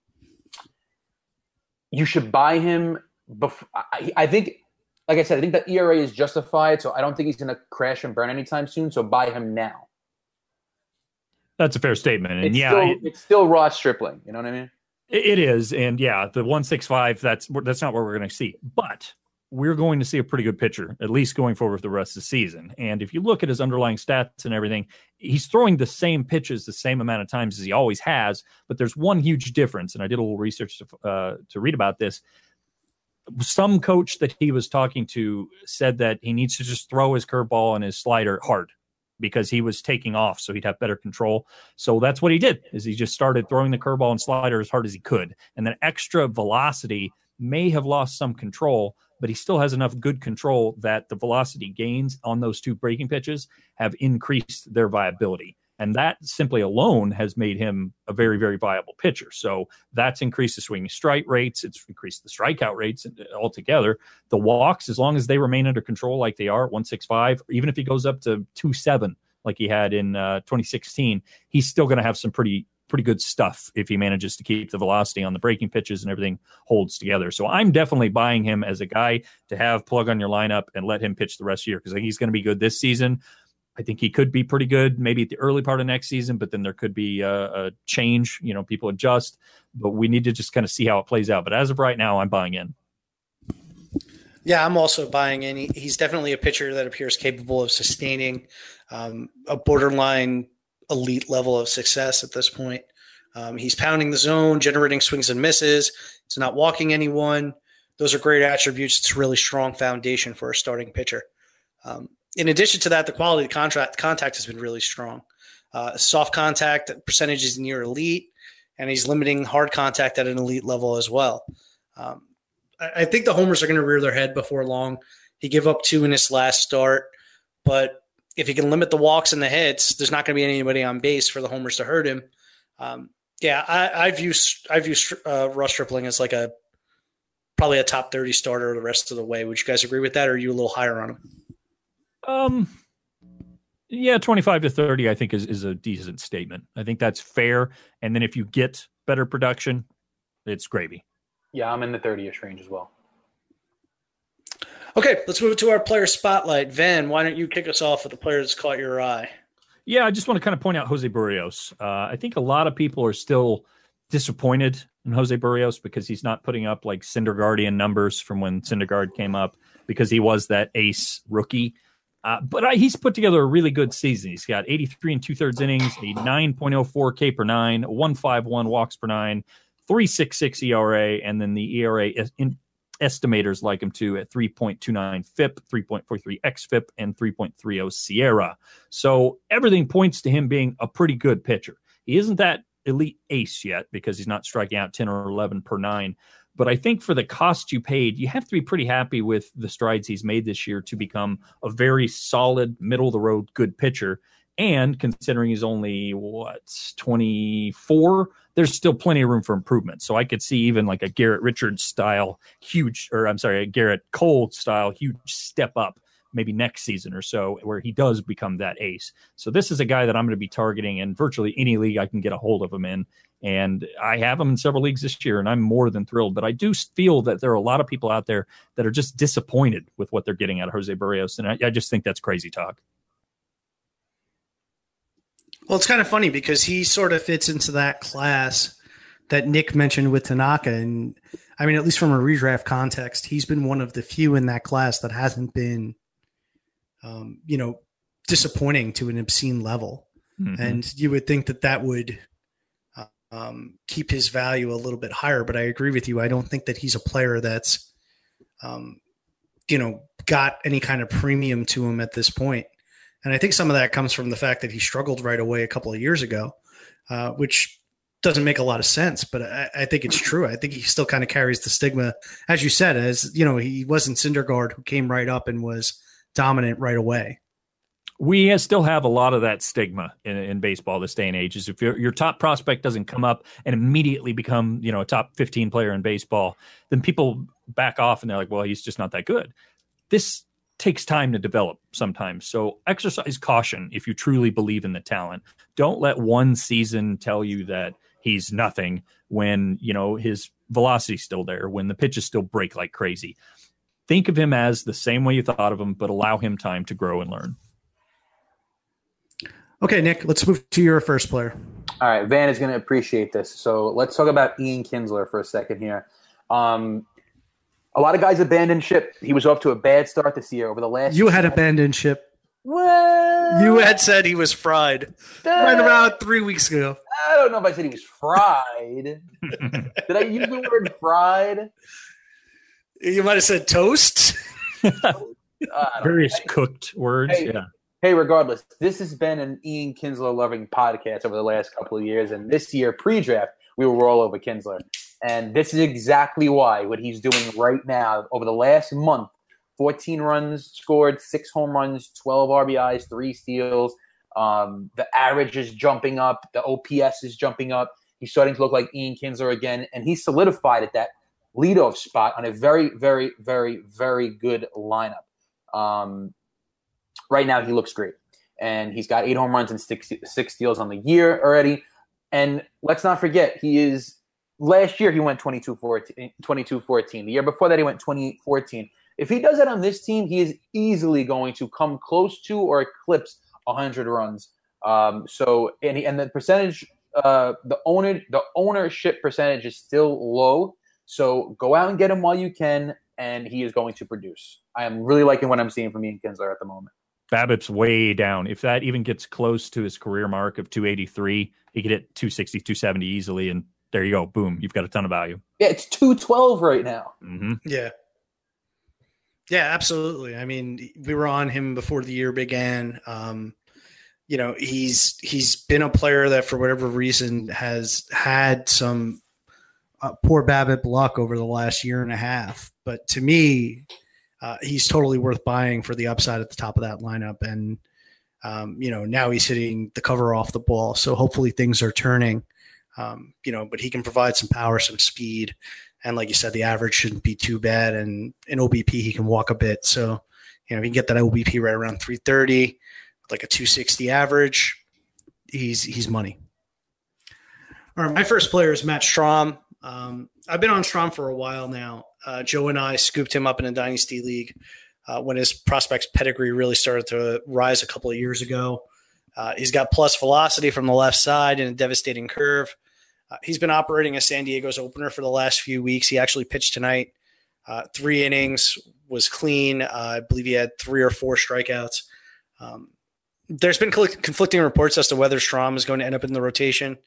[SPEAKER 4] you should buy him. Before I, I think, like I said, I think the ERA is justified, so I don't think he's going to crash and burn anytime soon. So buy him now.
[SPEAKER 5] That's a fair statement, and
[SPEAKER 4] It's
[SPEAKER 5] yeah,
[SPEAKER 4] still,
[SPEAKER 5] it,
[SPEAKER 4] it's still raw stripling. You know what I mean?
[SPEAKER 5] it is, and yeah, the one six five. That's that's not what we're going to see, but we're going to see a pretty good pitcher, at least going forward for the rest of the season. And if you look at his underlying stats and everything, he's throwing the same pitches the same amount of times as he always has. But there's one huge difference, and I did a little research to, uh, to read about this. Some coach that he was talking to said that he needs to just throw his curveball and his slider hard because he was taking off so he'd have better control. So that's what he did is he just started throwing the curveball and slider as hard as he could. And that extra velocity may have lost some control, but he still has enough good control that the velocity gains on those two breaking pitches have increased their viability. And that simply alone has made him a very, very viable pitcher. So that's increased the swinging strike rates. It's increased the strikeout rates altogether. The walks, as long as they remain under control like they are, 165, even if he goes up to 2 7 like he had in uh, 2016, he's still going to have some pretty pretty good stuff if he manages to keep the velocity on the breaking pitches and everything holds together. So I'm definitely buying him as a guy to have plug on your lineup and let him pitch the rest of the year because he's going to be good this season. I think he could be pretty good maybe at the early part of next season, but then there could be a, a change. You know, people adjust, but we need to just kind of see how it plays out. But as of right now, I'm buying in.
[SPEAKER 3] Yeah, I'm also buying in. He, he's definitely a pitcher that appears capable of sustaining um, a borderline elite level of success at this point. Um, he's pounding the zone, generating swings and misses. He's not walking anyone. Those are great attributes. It's a really strong foundation for a starting pitcher. Um, in addition to that, the quality of the contract contact has been really strong. Uh, soft contact percentage is near elite, and he's limiting hard contact at an elite level as well. Um, I, I think the homers are going to rear their head before long. He gave up two in his last start, but if he can limit the walks and the hits, there's not going to be anybody on base for the homers to hurt him. Um, yeah, I, I view I view uh, Ross Stripling as like a probably a top thirty starter the rest of the way. Would you guys agree with that, or are you a little higher on him?
[SPEAKER 5] Um, yeah, 25 to 30, I think is, is a decent statement. I think that's fair. And then if you get better production, it's gravy.
[SPEAKER 4] Yeah, I'm in the 30ish range as well.
[SPEAKER 3] Okay, let's move to our player spotlight. Van, why don't you kick us off with the player that's caught your eye?
[SPEAKER 5] Yeah, I just want to kind of point out Jose Berrios. Uh, I think a lot of people are still disappointed in Jose Berrios because he's not putting up like Syndergaardian numbers from when Syndergaard came up because he was that ace rookie. Uh, but I, he's put together a really good season. He's got 83 and two thirds innings, a 9.04 K per nine, 151 walks per nine, 366 ERA, and then the ERA in, estimators like him too at 3.29 FIP, 3.43 XFIP, and 3.30 SIERA. So everything points to him being a pretty good pitcher. He isn't that elite ace yet because he's not striking out 10 or 11 per nine. But I think for the cost you paid, you have to be pretty happy with the strides he's made this year to become a very solid, middle of the road, good pitcher. And considering he's only what 24, there's still plenty of room for improvement. So I could see even like a Garrett Richards style huge, or I'm sorry, a Gerrit Cole style huge step up maybe next season or so where he does become that ace. So this is a guy that I'm going to be targeting in virtually any league I can get a hold of him in. And I have him in several leagues this year, and I'm more than thrilled. But I do feel that there are a lot of people out there that are just disappointed with what they're getting out of Jose Berrios. And I, I just think that's crazy talk.
[SPEAKER 3] Well, it's kind of funny because he sort of fits into that class that Nick mentioned with Tanaka. And I mean, at least from a redraft context, he's been one of the few in that class that hasn't been, um, you know, disappointing to an obscene level. Mm-hmm. And you would think that that would um, keep his value a little bit higher. But I agree with you. I don't think that he's a player that's, um, you know, got any kind of premium to him at this point. And I think some of that comes from the fact that he struggled right away a couple of years ago, uh, which doesn't make a lot of sense, but I, I, think it's true. I think he still kind of carries the stigma, as you said, as you know, he wasn't Syndergaard who came right up and was dominant right away.
[SPEAKER 5] We still have a lot of that stigma in, in baseball this day and age. Is if your, top prospect doesn't come up and immediately become you know a top fifteen player in baseball, then people back off and they're like, well, he's just not that good. This takes time to develop sometimes. So exercise caution if you truly believe in the talent. Don't let one season tell you that he's nothing when, you know, his velocity's still there, when the pitches still break like crazy. Think of him as the same way you thought of him, but allow him time to grow and learn.
[SPEAKER 3] Okay, Nick, let's move to your first player.
[SPEAKER 4] All right, Van is going to appreciate this. So let's talk about Ian Kinsler for a second here. Um, a lot of guys abandoned ship. He was off to a bad start this year. Over the last,
[SPEAKER 3] you had abandoned ship.
[SPEAKER 4] Well,
[SPEAKER 3] you had said he was fried uh, right around three weeks ago.
[SPEAKER 4] I don't know if I said he was fried. Did I use the word fried?
[SPEAKER 3] You might have said toast.
[SPEAKER 5] Various cooked words.
[SPEAKER 4] Hey,
[SPEAKER 5] yeah.
[SPEAKER 4] Hey, regardless, this has been an Ian Kinsler loving podcast over the last couple of years, and this year pre-draft we were all over Kinsler. And this is exactly why what he's doing right now over the last month 14 runs scored, six home runs, 12 RBIs, three steals. Um, the average is jumping up, the OPS is jumping up. He's starting to look like Ian Kinsler again, and he's solidified at that leadoff spot on a very, very, very, very good lineup. Um, right now, he looks great, and he's got eight home runs and six, six steals on the year already. And let's not forget, he is last year he went 22 14, 22 14. The year before that, he went 28 14. If he does that on this team, he is easily going to come close to or eclipse 100 runs. Um, so, and, he, and the percentage, uh, the owner, the ownership percentage is still low. So go out and get him while you can, and he is going to produce. I am really liking what I'm seeing from Ian Kinsler at the moment.
[SPEAKER 5] BABIP's way down. If that even gets close to his career mark of 283, he could hit 260, 270 easily, and there you go. Boom, you've got a ton of value.
[SPEAKER 4] Yeah, it's 212 right now.
[SPEAKER 5] Mm-hmm.
[SPEAKER 3] Yeah. Yeah, absolutely. I mean, we were on him before the year began. Um, you know, he's he's been a player that, for whatever reason, has had some uh, poor BABIP luck over the last year and a half. But to me, uh, he's totally worth buying for the upside at the top of that lineup. And, um, you know, now he's hitting the cover off the ball. So hopefully things are turning, um, you know, but he can provide some power, some speed. And like you said, the average shouldn't be too bad. And in OBP, he can walk a bit. So, you know, if you can get that OBP right around 330, like a 260 average, he's, he's money. All right. My first player is Matt Strahm. Um, I've been on Strahm for a while now. Uh, Joe and I scooped him up in a dynasty league uh, when his prospects pedigree really started to rise a couple of years ago. Uh, he's got plus velocity from the left side and a devastating curve. Uh, he's been operating as San Diego's opener for the last few weeks. He actually pitched tonight, uh, three innings, was clean. Uh, I believe he had three or four strikeouts. Um, there's been conflicting reports as to whether Strahm is going to end up in the rotation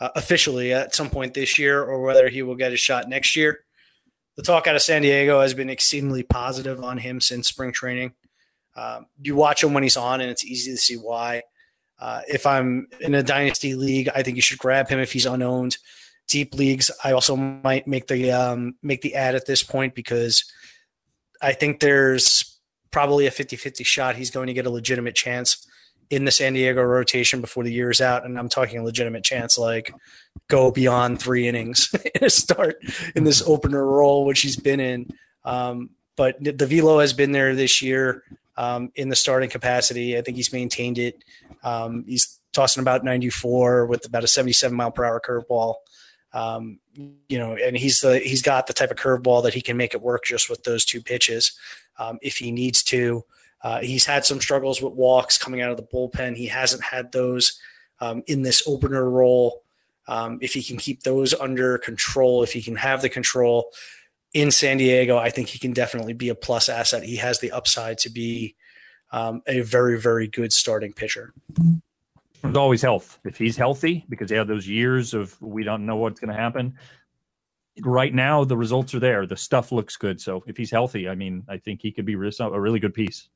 [SPEAKER 3] uh, officially at some point this year or whether he will get a shot next year. The talk out of San Diego has been exceedingly positive on him since spring training. Um, you watch him when he's on, and it's easy to see why. Uh, if I'm in a dynasty league, I think you should grab him if he's unowned. Deep leagues, I also might make the um, make the ad at this point because I think there's probably a 50-50 shot he's going to get a legitimate chance in the San Diego rotation before the year's out, and I'm talking a legitimate chance like go beyond three innings in a start in this opener role, which he's been in. Um, but the velo has been there this year um, in the starting capacity. I think he's maintained it. Um, he's tossing about 94 with about a 77 mile per hour curveball. Um, you know, and he's the he's got the type of curveball that he can make it work just with those two pitches um, if he needs to. Uh, he's had some struggles with walks coming out of the bullpen. He hasn't had those um, in this opener role. Um, if he can keep those under control, if he can have the control in San Diego, I think he can definitely be a plus asset. He has the upside to be um, a very, very good starting pitcher.
[SPEAKER 5] There's always health. If he's healthy, because they have those years of we don't know what's going to happen. Right now, the results are there. The stuff looks good. So if he's healthy, I mean, I think he could be a really good piece.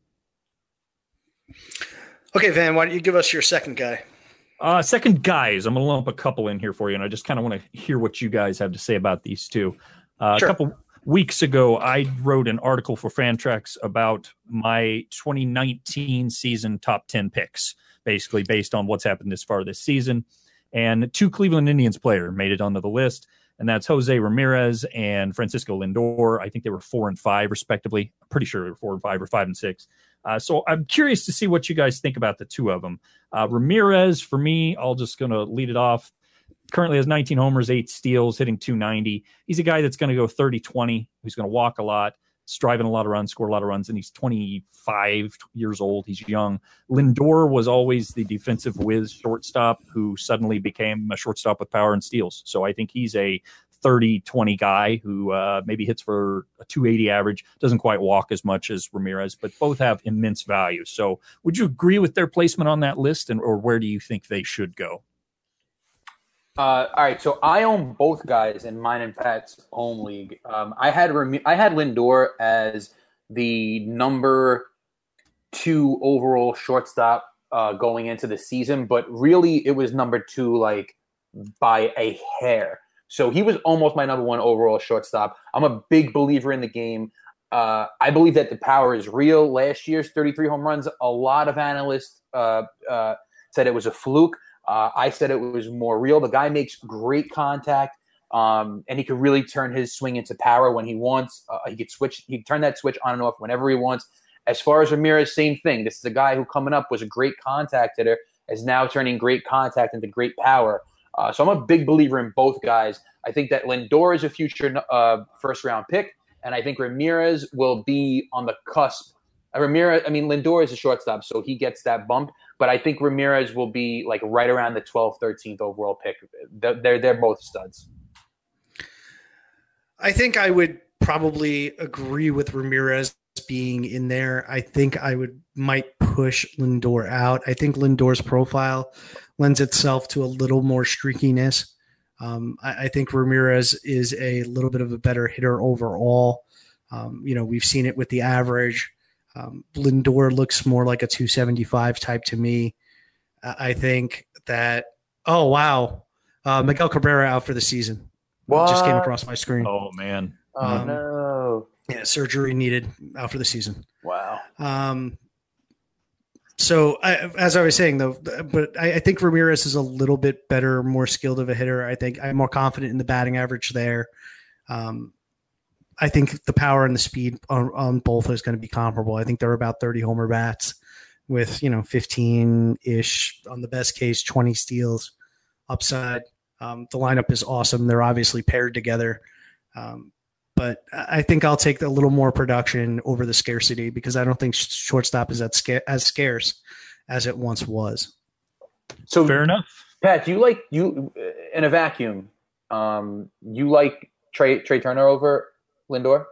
[SPEAKER 3] Okay, Van, why don't you give us your second guy?
[SPEAKER 5] Uh, second guys, I'm going to lump a couple in here for you, and I just kind of want to hear what you guys have to say about these two. Uh, sure. A couple weeks ago, I wrote an article for Fantrax about my 2019 season top 10 picks, basically based on what's happened this far this season. And two Cleveland Indians player made it onto the list, and that's Jose Ramirez and Francisco Lindor. I think they were four and five, respectively. I'm pretty sure they were four and five or five and six. Uh, so I'm curious to see what you guys think about the two of them. Uh, Ramirez, for me, I'll just going to lead it off. Currently has 19 homers, eight steals, hitting 290. He's a guy that's going to go 30 20. He's going to walk a lot, striving a lot of runs, score a lot of runs, and he's 25 years old. He's young. Lindor was always the defensive whiz shortstop who suddenly became a shortstop with power and steals. So I think he's a 30 20 guy who uh, maybe hits for a 280 average, doesn't quite walk as much as Ramirez, but both have immense value. So, would you agree with their placement on that list, and or where do you think they should go?
[SPEAKER 4] Uh, all right, so I own both guys in mine and Pat's home league. Um, I had Rem- I had Lindor as the number two overall shortstop uh, going into the season, but really it was number two like by a hair. So he was almost my number one overall shortstop. I'm a big believer in the game. Uh, I believe that the power is real. Last year's 33 home runs, a lot of analysts uh, uh, said it was a fluke. Uh, I said it was more real. The guy makes great contact, um, and he could really turn his swing into power when he wants. Uh, he could switch. He could turn that switch on and off whenever he wants. As far as Ramirez, same thing. This is a guy who coming up was a great contact hitter, is now turning great contact into great power. Uh, so I'm a big believer in both guys. I think that Lindor is a future uh, first round pick, and I think Ramirez will be on the cusp. Uh, Ramirez, I mean Lindor is a shortstop, so he gets that bump. But I think Ramirez will be like right around the 12th, 13th overall pick. They're they're both studs.
[SPEAKER 3] I think I would probably agree with Ramirez being in there. I think I would might push Lindor out. I think Lindor's profile lends itself to a little more streakiness. Um, I, I, think Ramirez is a little bit of a better hitter overall. Um, you know, we've seen it with the average. Um, Lindor looks more like a 275 type to me. I think that, oh, wow. Uh, Miguel Cabrera out for the season. What? Just came across my screen.
[SPEAKER 5] Oh, man.
[SPEAKER 4] Um, oh, no.
[SPEAKER 3] Yeah, surgery needed out for the season.
[SPEAKER 4] Wow.
[SPEAKER 3] Um, so I, as I was saying though, but I, I, think Ramirez is a little bit better, more skilled of a hitter. I think I'm more confident in the batting average there. Um, I think the power and the speed on, on both is going to be comparable. I think they're about 30 homer bats with you know 15 ish on the best case, 20 steals upside. Um, the lineup is awesome. They're obviously paired together. Um, but I think I'll take a little more production over the scarcity because I don't think shortstop is as scarce as it once was.
[SPEAKER 4] So
[SPEAKER 5] fair enough.
[SPEAKER 4] Pat, do you like you in a vacuum? Um, you like Trey Trea Turner over Lindor?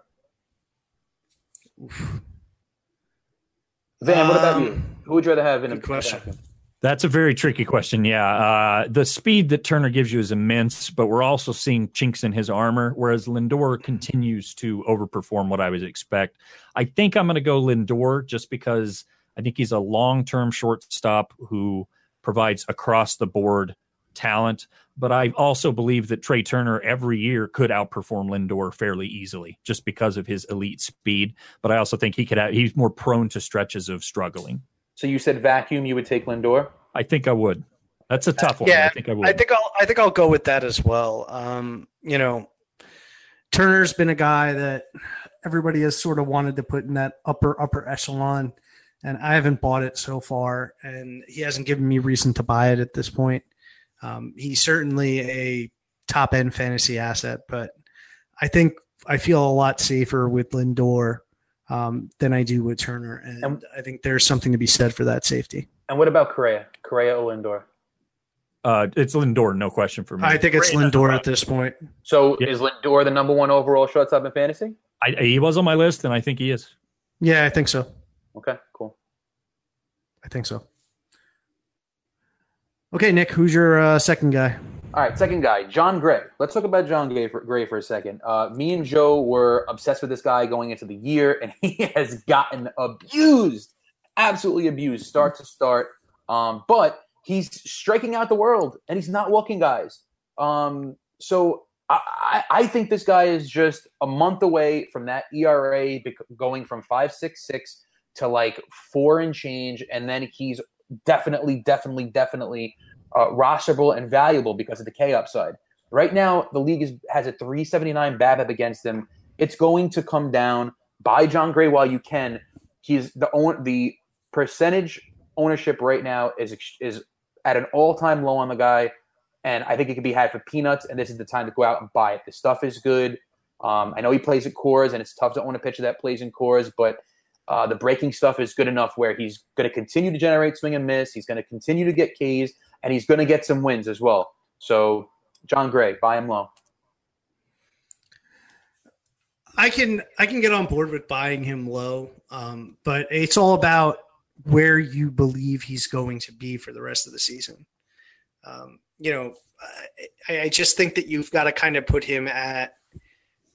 [SPEAKER 4] Van, what about you? Um, Who would you rather have in a, question? vacuum?
[SPEAKER 5] That's a very tricky question. Yeah. Uh, the speed that Turner gives you is immense, but we're also seeing chinks in his armor, whereas Lindor continues to overperform what I would expect. I think I'm going to go Lindor just because I think he's a long term shortstop who provides across the board talent. But I also believe that Trea Turner every year could outperform Lindor fairly easily just because of his elite speed. But I also think he could have, he's more prone to stretches of struggling.
[SPEAKER 4] So you said vacuum, you would take Lindor?
[SPEAKER 5] I think I would. That's a tough one.
[SPEAKER 3] Yeah,
[SPEAKER 5] I think I would.
[SPEAKER 3] I think I'll I think I'll go with that as well. Um, you know, Turner's been a guy that everybody has sort of wanted to put in that upper upper echelon and I haven't bought it so far, and he hasn't given me reason to buy it at this point. Um, he's certainly a top end fantasy asset, but I think I feel a lot safer with Lindor um, than I do with Turner, and, and, I think there's something to be said for that safety.
[SPEAKER 4] And what about Correa? Correa or Lindor?
[SPEAKER 5] Uh, it's Lindor, no question for me.
[SPEAKER 3] I think it's Lindor at this point.
[SPEAKER 4] So yeah. is Lindor the number one overall shortstop in fantasy?
[SPEAKER 5] I, he was on my list, and I think he is.
[SPEAKER 3] Yeah, I think so.
[SPEAKER 4] Okay, cool.
[SPEAKER 3] I think so. Okay, Nick, who's your uh, second guy?
[SPEAKER 4] All right, second guy, Jon Gray. Let's talk about Jon Gray for, Gray for a second. Uh, me and Joe were obsessed with this guy going into the year, and he has gotten abused, absolutely abused, start to start. Um, but he's striking out the world, and he's not walking guys. Um, so I, I, think this guy is just a month away from that ERA going from five six six to like four and change, and then he's definitely, definitely, definitely uh, rosterable and valuable because of the K upside. Right now, the league is, has a 379 BABIP against him. It's going to come down. Buy Jon Gray while you can. He's the own the percentage ownership right now is is at an all time low on the guy, and I think it can be had for peanuts. And this is the time to go out and buy it. The stuff is good. Um, I know he plays at Coors, and it's tough to own a pitcher that plays in Coors, but uh, the breaking stuff is good enough where he's going to continue to generate swing and miss. He's going to continue to get Ks, and he's going to get some wins as well. So, Jon Gray, buy him low.
[SPEAKER 3] I can I can get on board with buying him low, um, but it's all about where you believe he's going to be for the rest of the season. Um, you know, I, I, just think that you've got to kind of put him at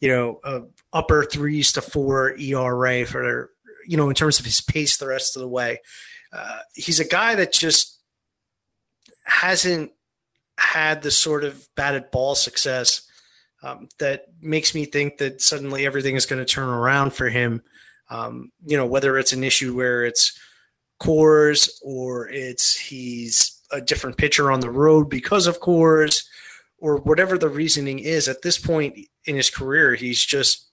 [SPEAKER 3] you know upper threes to four ERA for you know, in terms of his pace the rest of the way. Uh, he's a guy that just hasn't had the sort of batted ball success um, that makes me think that suddenly everything is going to turn around for him. Um, you know, whether it's an issue where it's Coors or it's he's a different pitcher on the road because of Coors or whatever the reasoning is. At this point in his career, he's just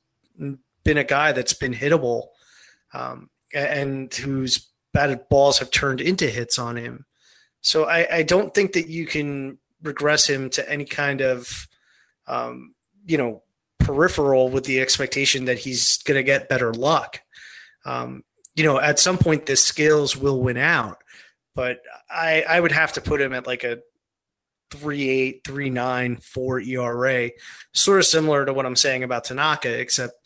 [SPEAKER 3] been a guy that's been hittable um, and whose batted balls have turned into hits on him. So I, I, don't think that you can regress him to any kind of, um, you know, peripheral with the expectation that he's going to get better luck. Um, you know, at some point the skills will win out, but I, I would have to put him at like a three eight, three nine, four ERA, sort of similar to what I'm saying about Tanaka, except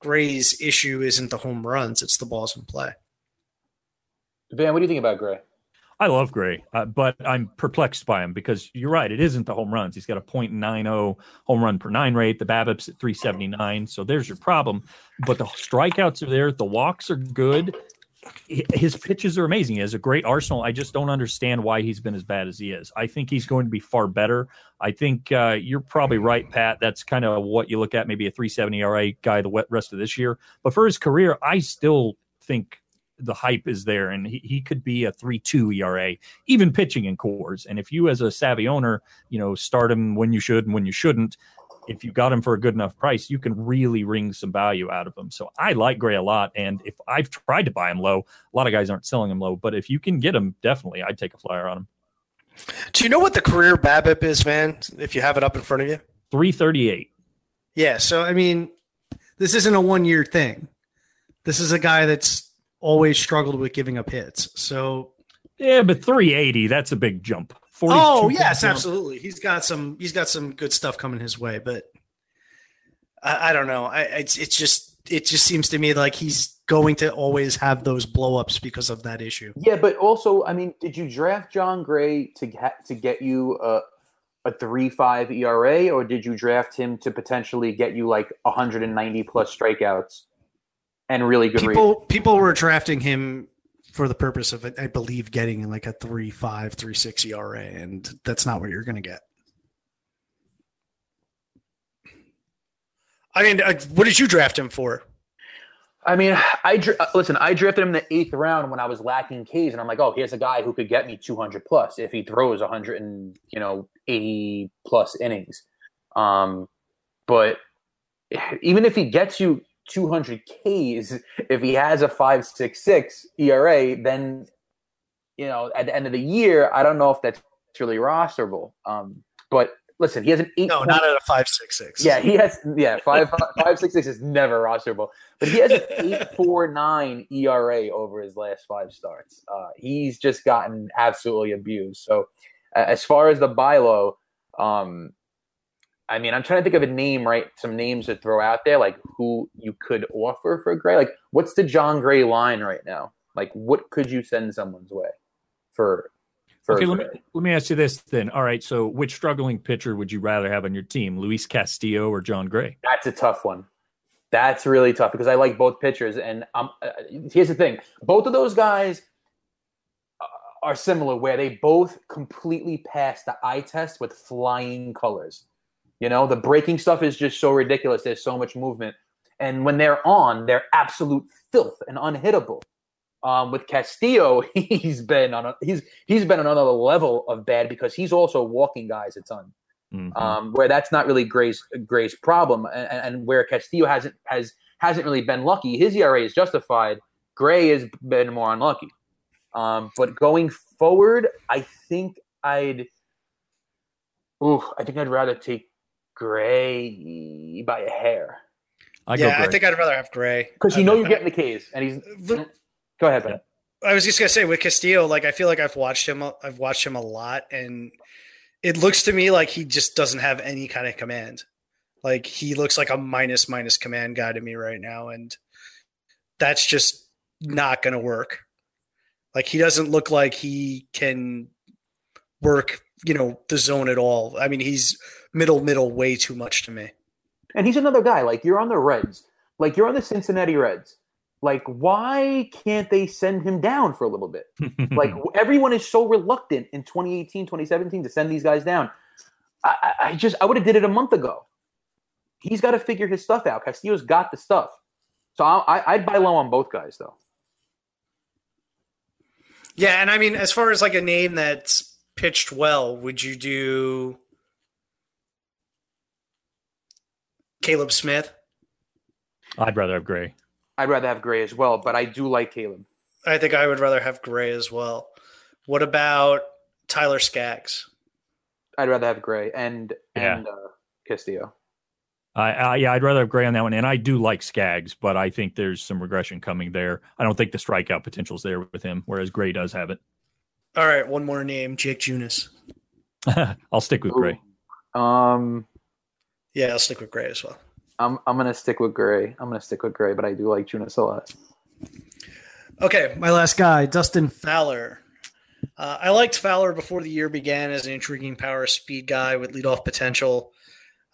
[SPEAKER 3] Gray's issue isn't the home runs; it's the balls in play.
[SPEAKER 4] Van, what do you think about Gray?
[SPEAKER 5] I love Gray, uh, but I'm perplexed by him because you're right. It isn't the home runs. He's got a .90 home run per nine rate. The BABIP's at 379, so there's your problem. But the strikeouts are there. The walks are good his pitches are amazing. He has a great arsenal. I just don't understand why he's been as bad as he is. I think he's going to be far better. I think uh, you're probably right, Pat. That's kind of what you look at, maybe a 370 ERA guy the rest of this year. But for his career, I still think the hype is there, and he, he could be a 3-2 ERA, even pitching in Coors. And if you, as a savvy owner, you know, start him when you should and when you shouldn't, if you got him for a good enough price, you can really wring some value out of him. So I like Gray a lot. And if I've tried to buy him low, a lot of guys aren't selling him low. But if you can get him, definitely, I'd take a flyer on him.
[SPEAKER 3] Do you know what the career BABIP is, man? If you have it up in front of you,
[SPEAKER 5] three thirty-eight.
[SPEAKER 3] Yeah. So I mean, this isn't a one year thing. This is a guy that's always struggled with giving up hits. So
[SPEAKER 5] Yeah, but 380, that's a big jump. 42
[SPEAKER 3] Oh yes,
[SPEAKER 5] jump.
[SPEAKER 3] absolutely. He's got some. He's got some good stuff coming his way, but I, I don't know. I it's it's just it just seems to me like he's going to always have those blowups because of that issue.
[SPEAKER 4] Yeah, but also, I mean, did you draft Jon Gray to get to get you a a three five ERA, or did you draft him to potentially get you like 190 plus strikeouts and really good?
[SPEAKER 3] People people were drafting him for the purpose of I believe getting like a three five three six ERA, and that's not what you're going to get. I mean, uh, what did you draft him for?
[SPEAKER 4] I mean, I uh, listen. I drafted him in the eighth round when I was lacking Ks, and I'm like, oh, here's a guy who could get me 200 plus if he throws 100 and you know 80 plus innings. Um, but even if he gets you 200 Ks, if he has a five six six ERA, then you know at the end of the year, I don't know if that's really rosterable. Um, but listen, he has an eight.
[SPEAKER 3] No, not at a five six six.
[SPEAKER 4] Yeah, he has. Yeah, five five six six is never rosterable, but he has an eight four nine ERA over his last five starts. Uh, he's just gotten absolutely abused. So, uh, as far as the buy low, um, I mean, I'm trying to think of a name, right? Some names to throw out there, like who you could offer for Gray. Like, what's the Jon Gray line right now? Like, what could you send someone's way for? for
[SPEAKER 5] Okay, let me, let me ask you this then. All right, so which struggling pitcher would you rather have on your team, Luis Castillo or Jon Gray?
[SPEAKER 4] That's a tough one. That's really tough because I like both pitchers, and um, uh, here's the thing: both of those guys uh, are similar, where they both completely pass the eye test with flying colors. You know, the breaking stuff is just so ridiculous. There's so much movement, and when they're on, they're absolute filth and unhittable. Um, with Castillo, he's been on a, he's he's been on another level of bad because he's also walking guys a ton
[SPEAKER 5] Mhm.
[SPEAKER 4] um, where that's not really Gray's Gray's problem, and, and where Castillo hasn't has hasn't really been lucky. His ERA is justified. Gray has been more unlucky. Um, but going forward, I think I'd. Ooh, I think I'd rather take Gray by a hair
[SPEAKER 5] I go
[SPEAKER 3] yeah, I think I'd rather have Gray
[SPEAKER 4] because you know you're getting the K's, and he's.
[SPEAKER 3] Look- mm-hmm.
[SPEAKER 4] Go ahead, Ben.
[SPEAKER 3] I was just gonna say with Castillo, like I feel like I've watched him. I've watched him a lot, and it looks to me like he just doesn't have any kind of command. Like he looks like a minus minus command guy to me right now, and that's just not gonna work. Like he doesn't look like he can work, you know, the zone at all. I mean, he's middle middle way too much to me.
[SPEAKER 4] And he's another guy. Like you're on the Reds, like you're on the Cincinnati Reds. Like why can't they send him down for a little bit? like everyone is so reluctant in 2018 2017 to send these guys down i, I- I just i would have did it a month ago he's got to figure his stuff out castillo's got the stuff so I, I, i'd buy low on both guys though
[SPEAKER 3] Yeah, and I mean, as far as like a name that's pitched well, would you do Caleb Smith?
[SPEAKER 5] I'd rather have Gray.
[SPEAKER 4] i'd rather have gray as well but i do like caleb
[SPEAKER 3] I think I would rather have Gray as well. What about Tyler Skaggs?
[SPEAKER 4] i'd rather have gray and
[SPEAKER 5] Yeah.
[SPEAKER 4] and uh, castillo
[SPEAKER 5] I, I yeah, I'd rather have Gray on that one, and I do like Skaggs, but I think there's some regression coming there. I don't think the strikeout potential's there with him, whereas Gray does have it.
[SPEAKER 3] All right, one more name, Jake Junis.
[SPEAKER 5] I'll stick with Gray.
[SPEAKER 4] um
[SPEAKER 3] Yeah, I'll stick with Gray as well.
[SPEAKER 4] I'm, I'm gonna stick with gray i'm gonna stick with gray but i do like Junis a lot
[SPEAKER 3] Okay, my last guy, Dustin Fowler. Uh, I liked Fowler before the year began as an intriguing power speed guy with leadoff potential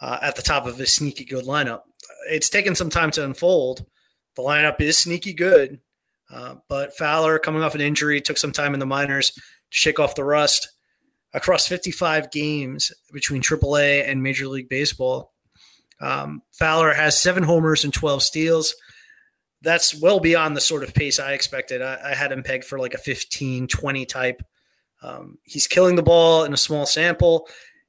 [SPEAKER 3] uh, at the top of his sneaky good lineup. It's taken some time to unfold. The lineup is sneaky good, uh, but Fowler, coming off an injury, took some time in the minors to shake off the rust. Across 55 games between AAA and Major League Baseball, um, Fowler has seven homers and 12 steals that's well beyond the sort of pace I expected. I, I had him pegged for like a 15, 20 type. Um, he's killing the ball in a small sample.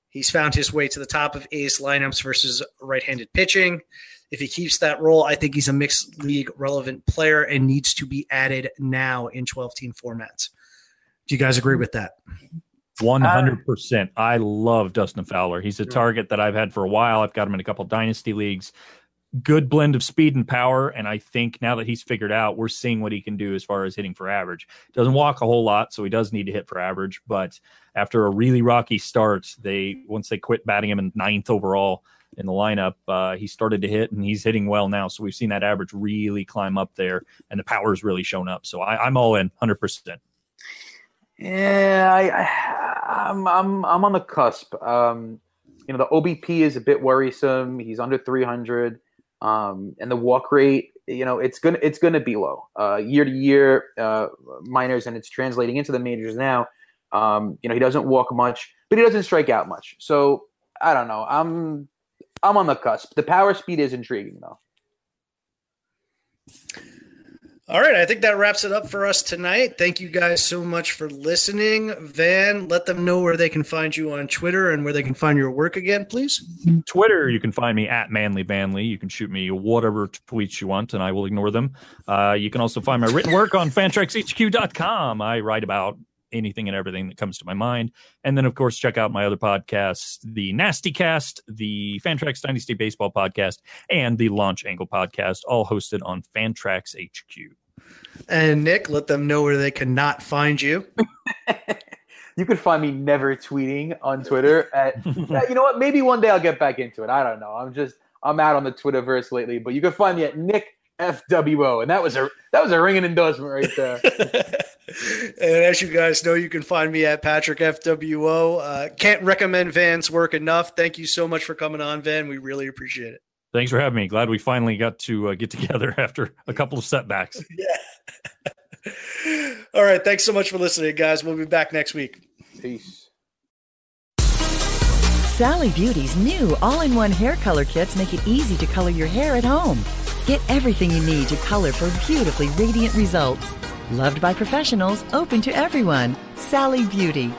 [SPEAKER 3] He's found his way to the top of A's lineups versus right handed pitching. If he keeps that role, I think he's a mixed league relevant player and needs to be added now in 12 team formats. Do you guys agree with that?
[SPEAKER 5] One hundred percent. I love Dustin Fowler. He's a target that I've had for a while. I've got him in a couple dynasty leagues. good blend of speed and power. And I think now that he's figured out, we're seeing what he can do as far as hitting for average. Doesn't walk a whole lot, so he does need to hit for average. But after a really rocky start, they once they quit batting him in ninth overall in the lineup, uh, he started to hit and he's hitting well now. So we've seen that average really climb up there, and the power's really shown up. So I, I'm all in, hundred percent.
[SPEAKER 4] Yeah, I, I, I'm I'm I'm on the cusp. Um, you know, the OBP is a bit worrisome. He's under 300, um, and the walk rate, you know, it's gonna it's gonna be low uh, year to year uh, minors, and it's translating into the majors now. Um, you know, he doesn't walk much, but he doesn't strike out much. So I don't know. I'm I'm on the cusp. The power speed is intriguing though.
[SPEAKER 3] All right, I think that wraps it up for us tonight. Thank you guys so much for listening. Van, let them know where they can find you on Twitter and where they can find your work again, please.
[SPEAKER 5] Twitter, you can find me at Manly Vanley. You can shoot me whatever tweets you want, and I will ignore them. Uh, you can also find my written work on fantraxhq.com. I write about anything and everything that comes to my mind. And then, of course, check out my other podcasts the Nasty Cast, the Fantrax Dynasty Baseball podcast, and the Launch Angle podcast, all hosted on Fantrax HQ.
[SPEAKER 3] And Nick, let them know where they cannot find you.
[SPEAKER 4] you can find me never tweeting on Twitter. At, you know what? Maybe one day I'll get back into it. I don't know. I'm just I'm out on the Twitterverse lately, but you can find me at Nick FWO, and that was a that was a ringing endorsement right there.
[SPEAKER 3] and as you guys know, you can find me at Patrick FWO. Uh, can't recommend Van's work enough. Thank you so much for coming on, Van. We really appreciate it.
[SPEAKER 5] Thanks for having me. Glad we finally got to uh, get together after a couple of setbacks.
[SPEAKER 3] yeah. All right. Thanks so much for listening, guys. We'll be back next week.
[SPEAKER 4] Peace.
[SPEAKER 6] Sally Beauty's new all in one hair color kits make it easy to color your hair at home. Get everything you need to color for beautifully radiant results. Loved by professionals, open to everyone. Sally Beauty.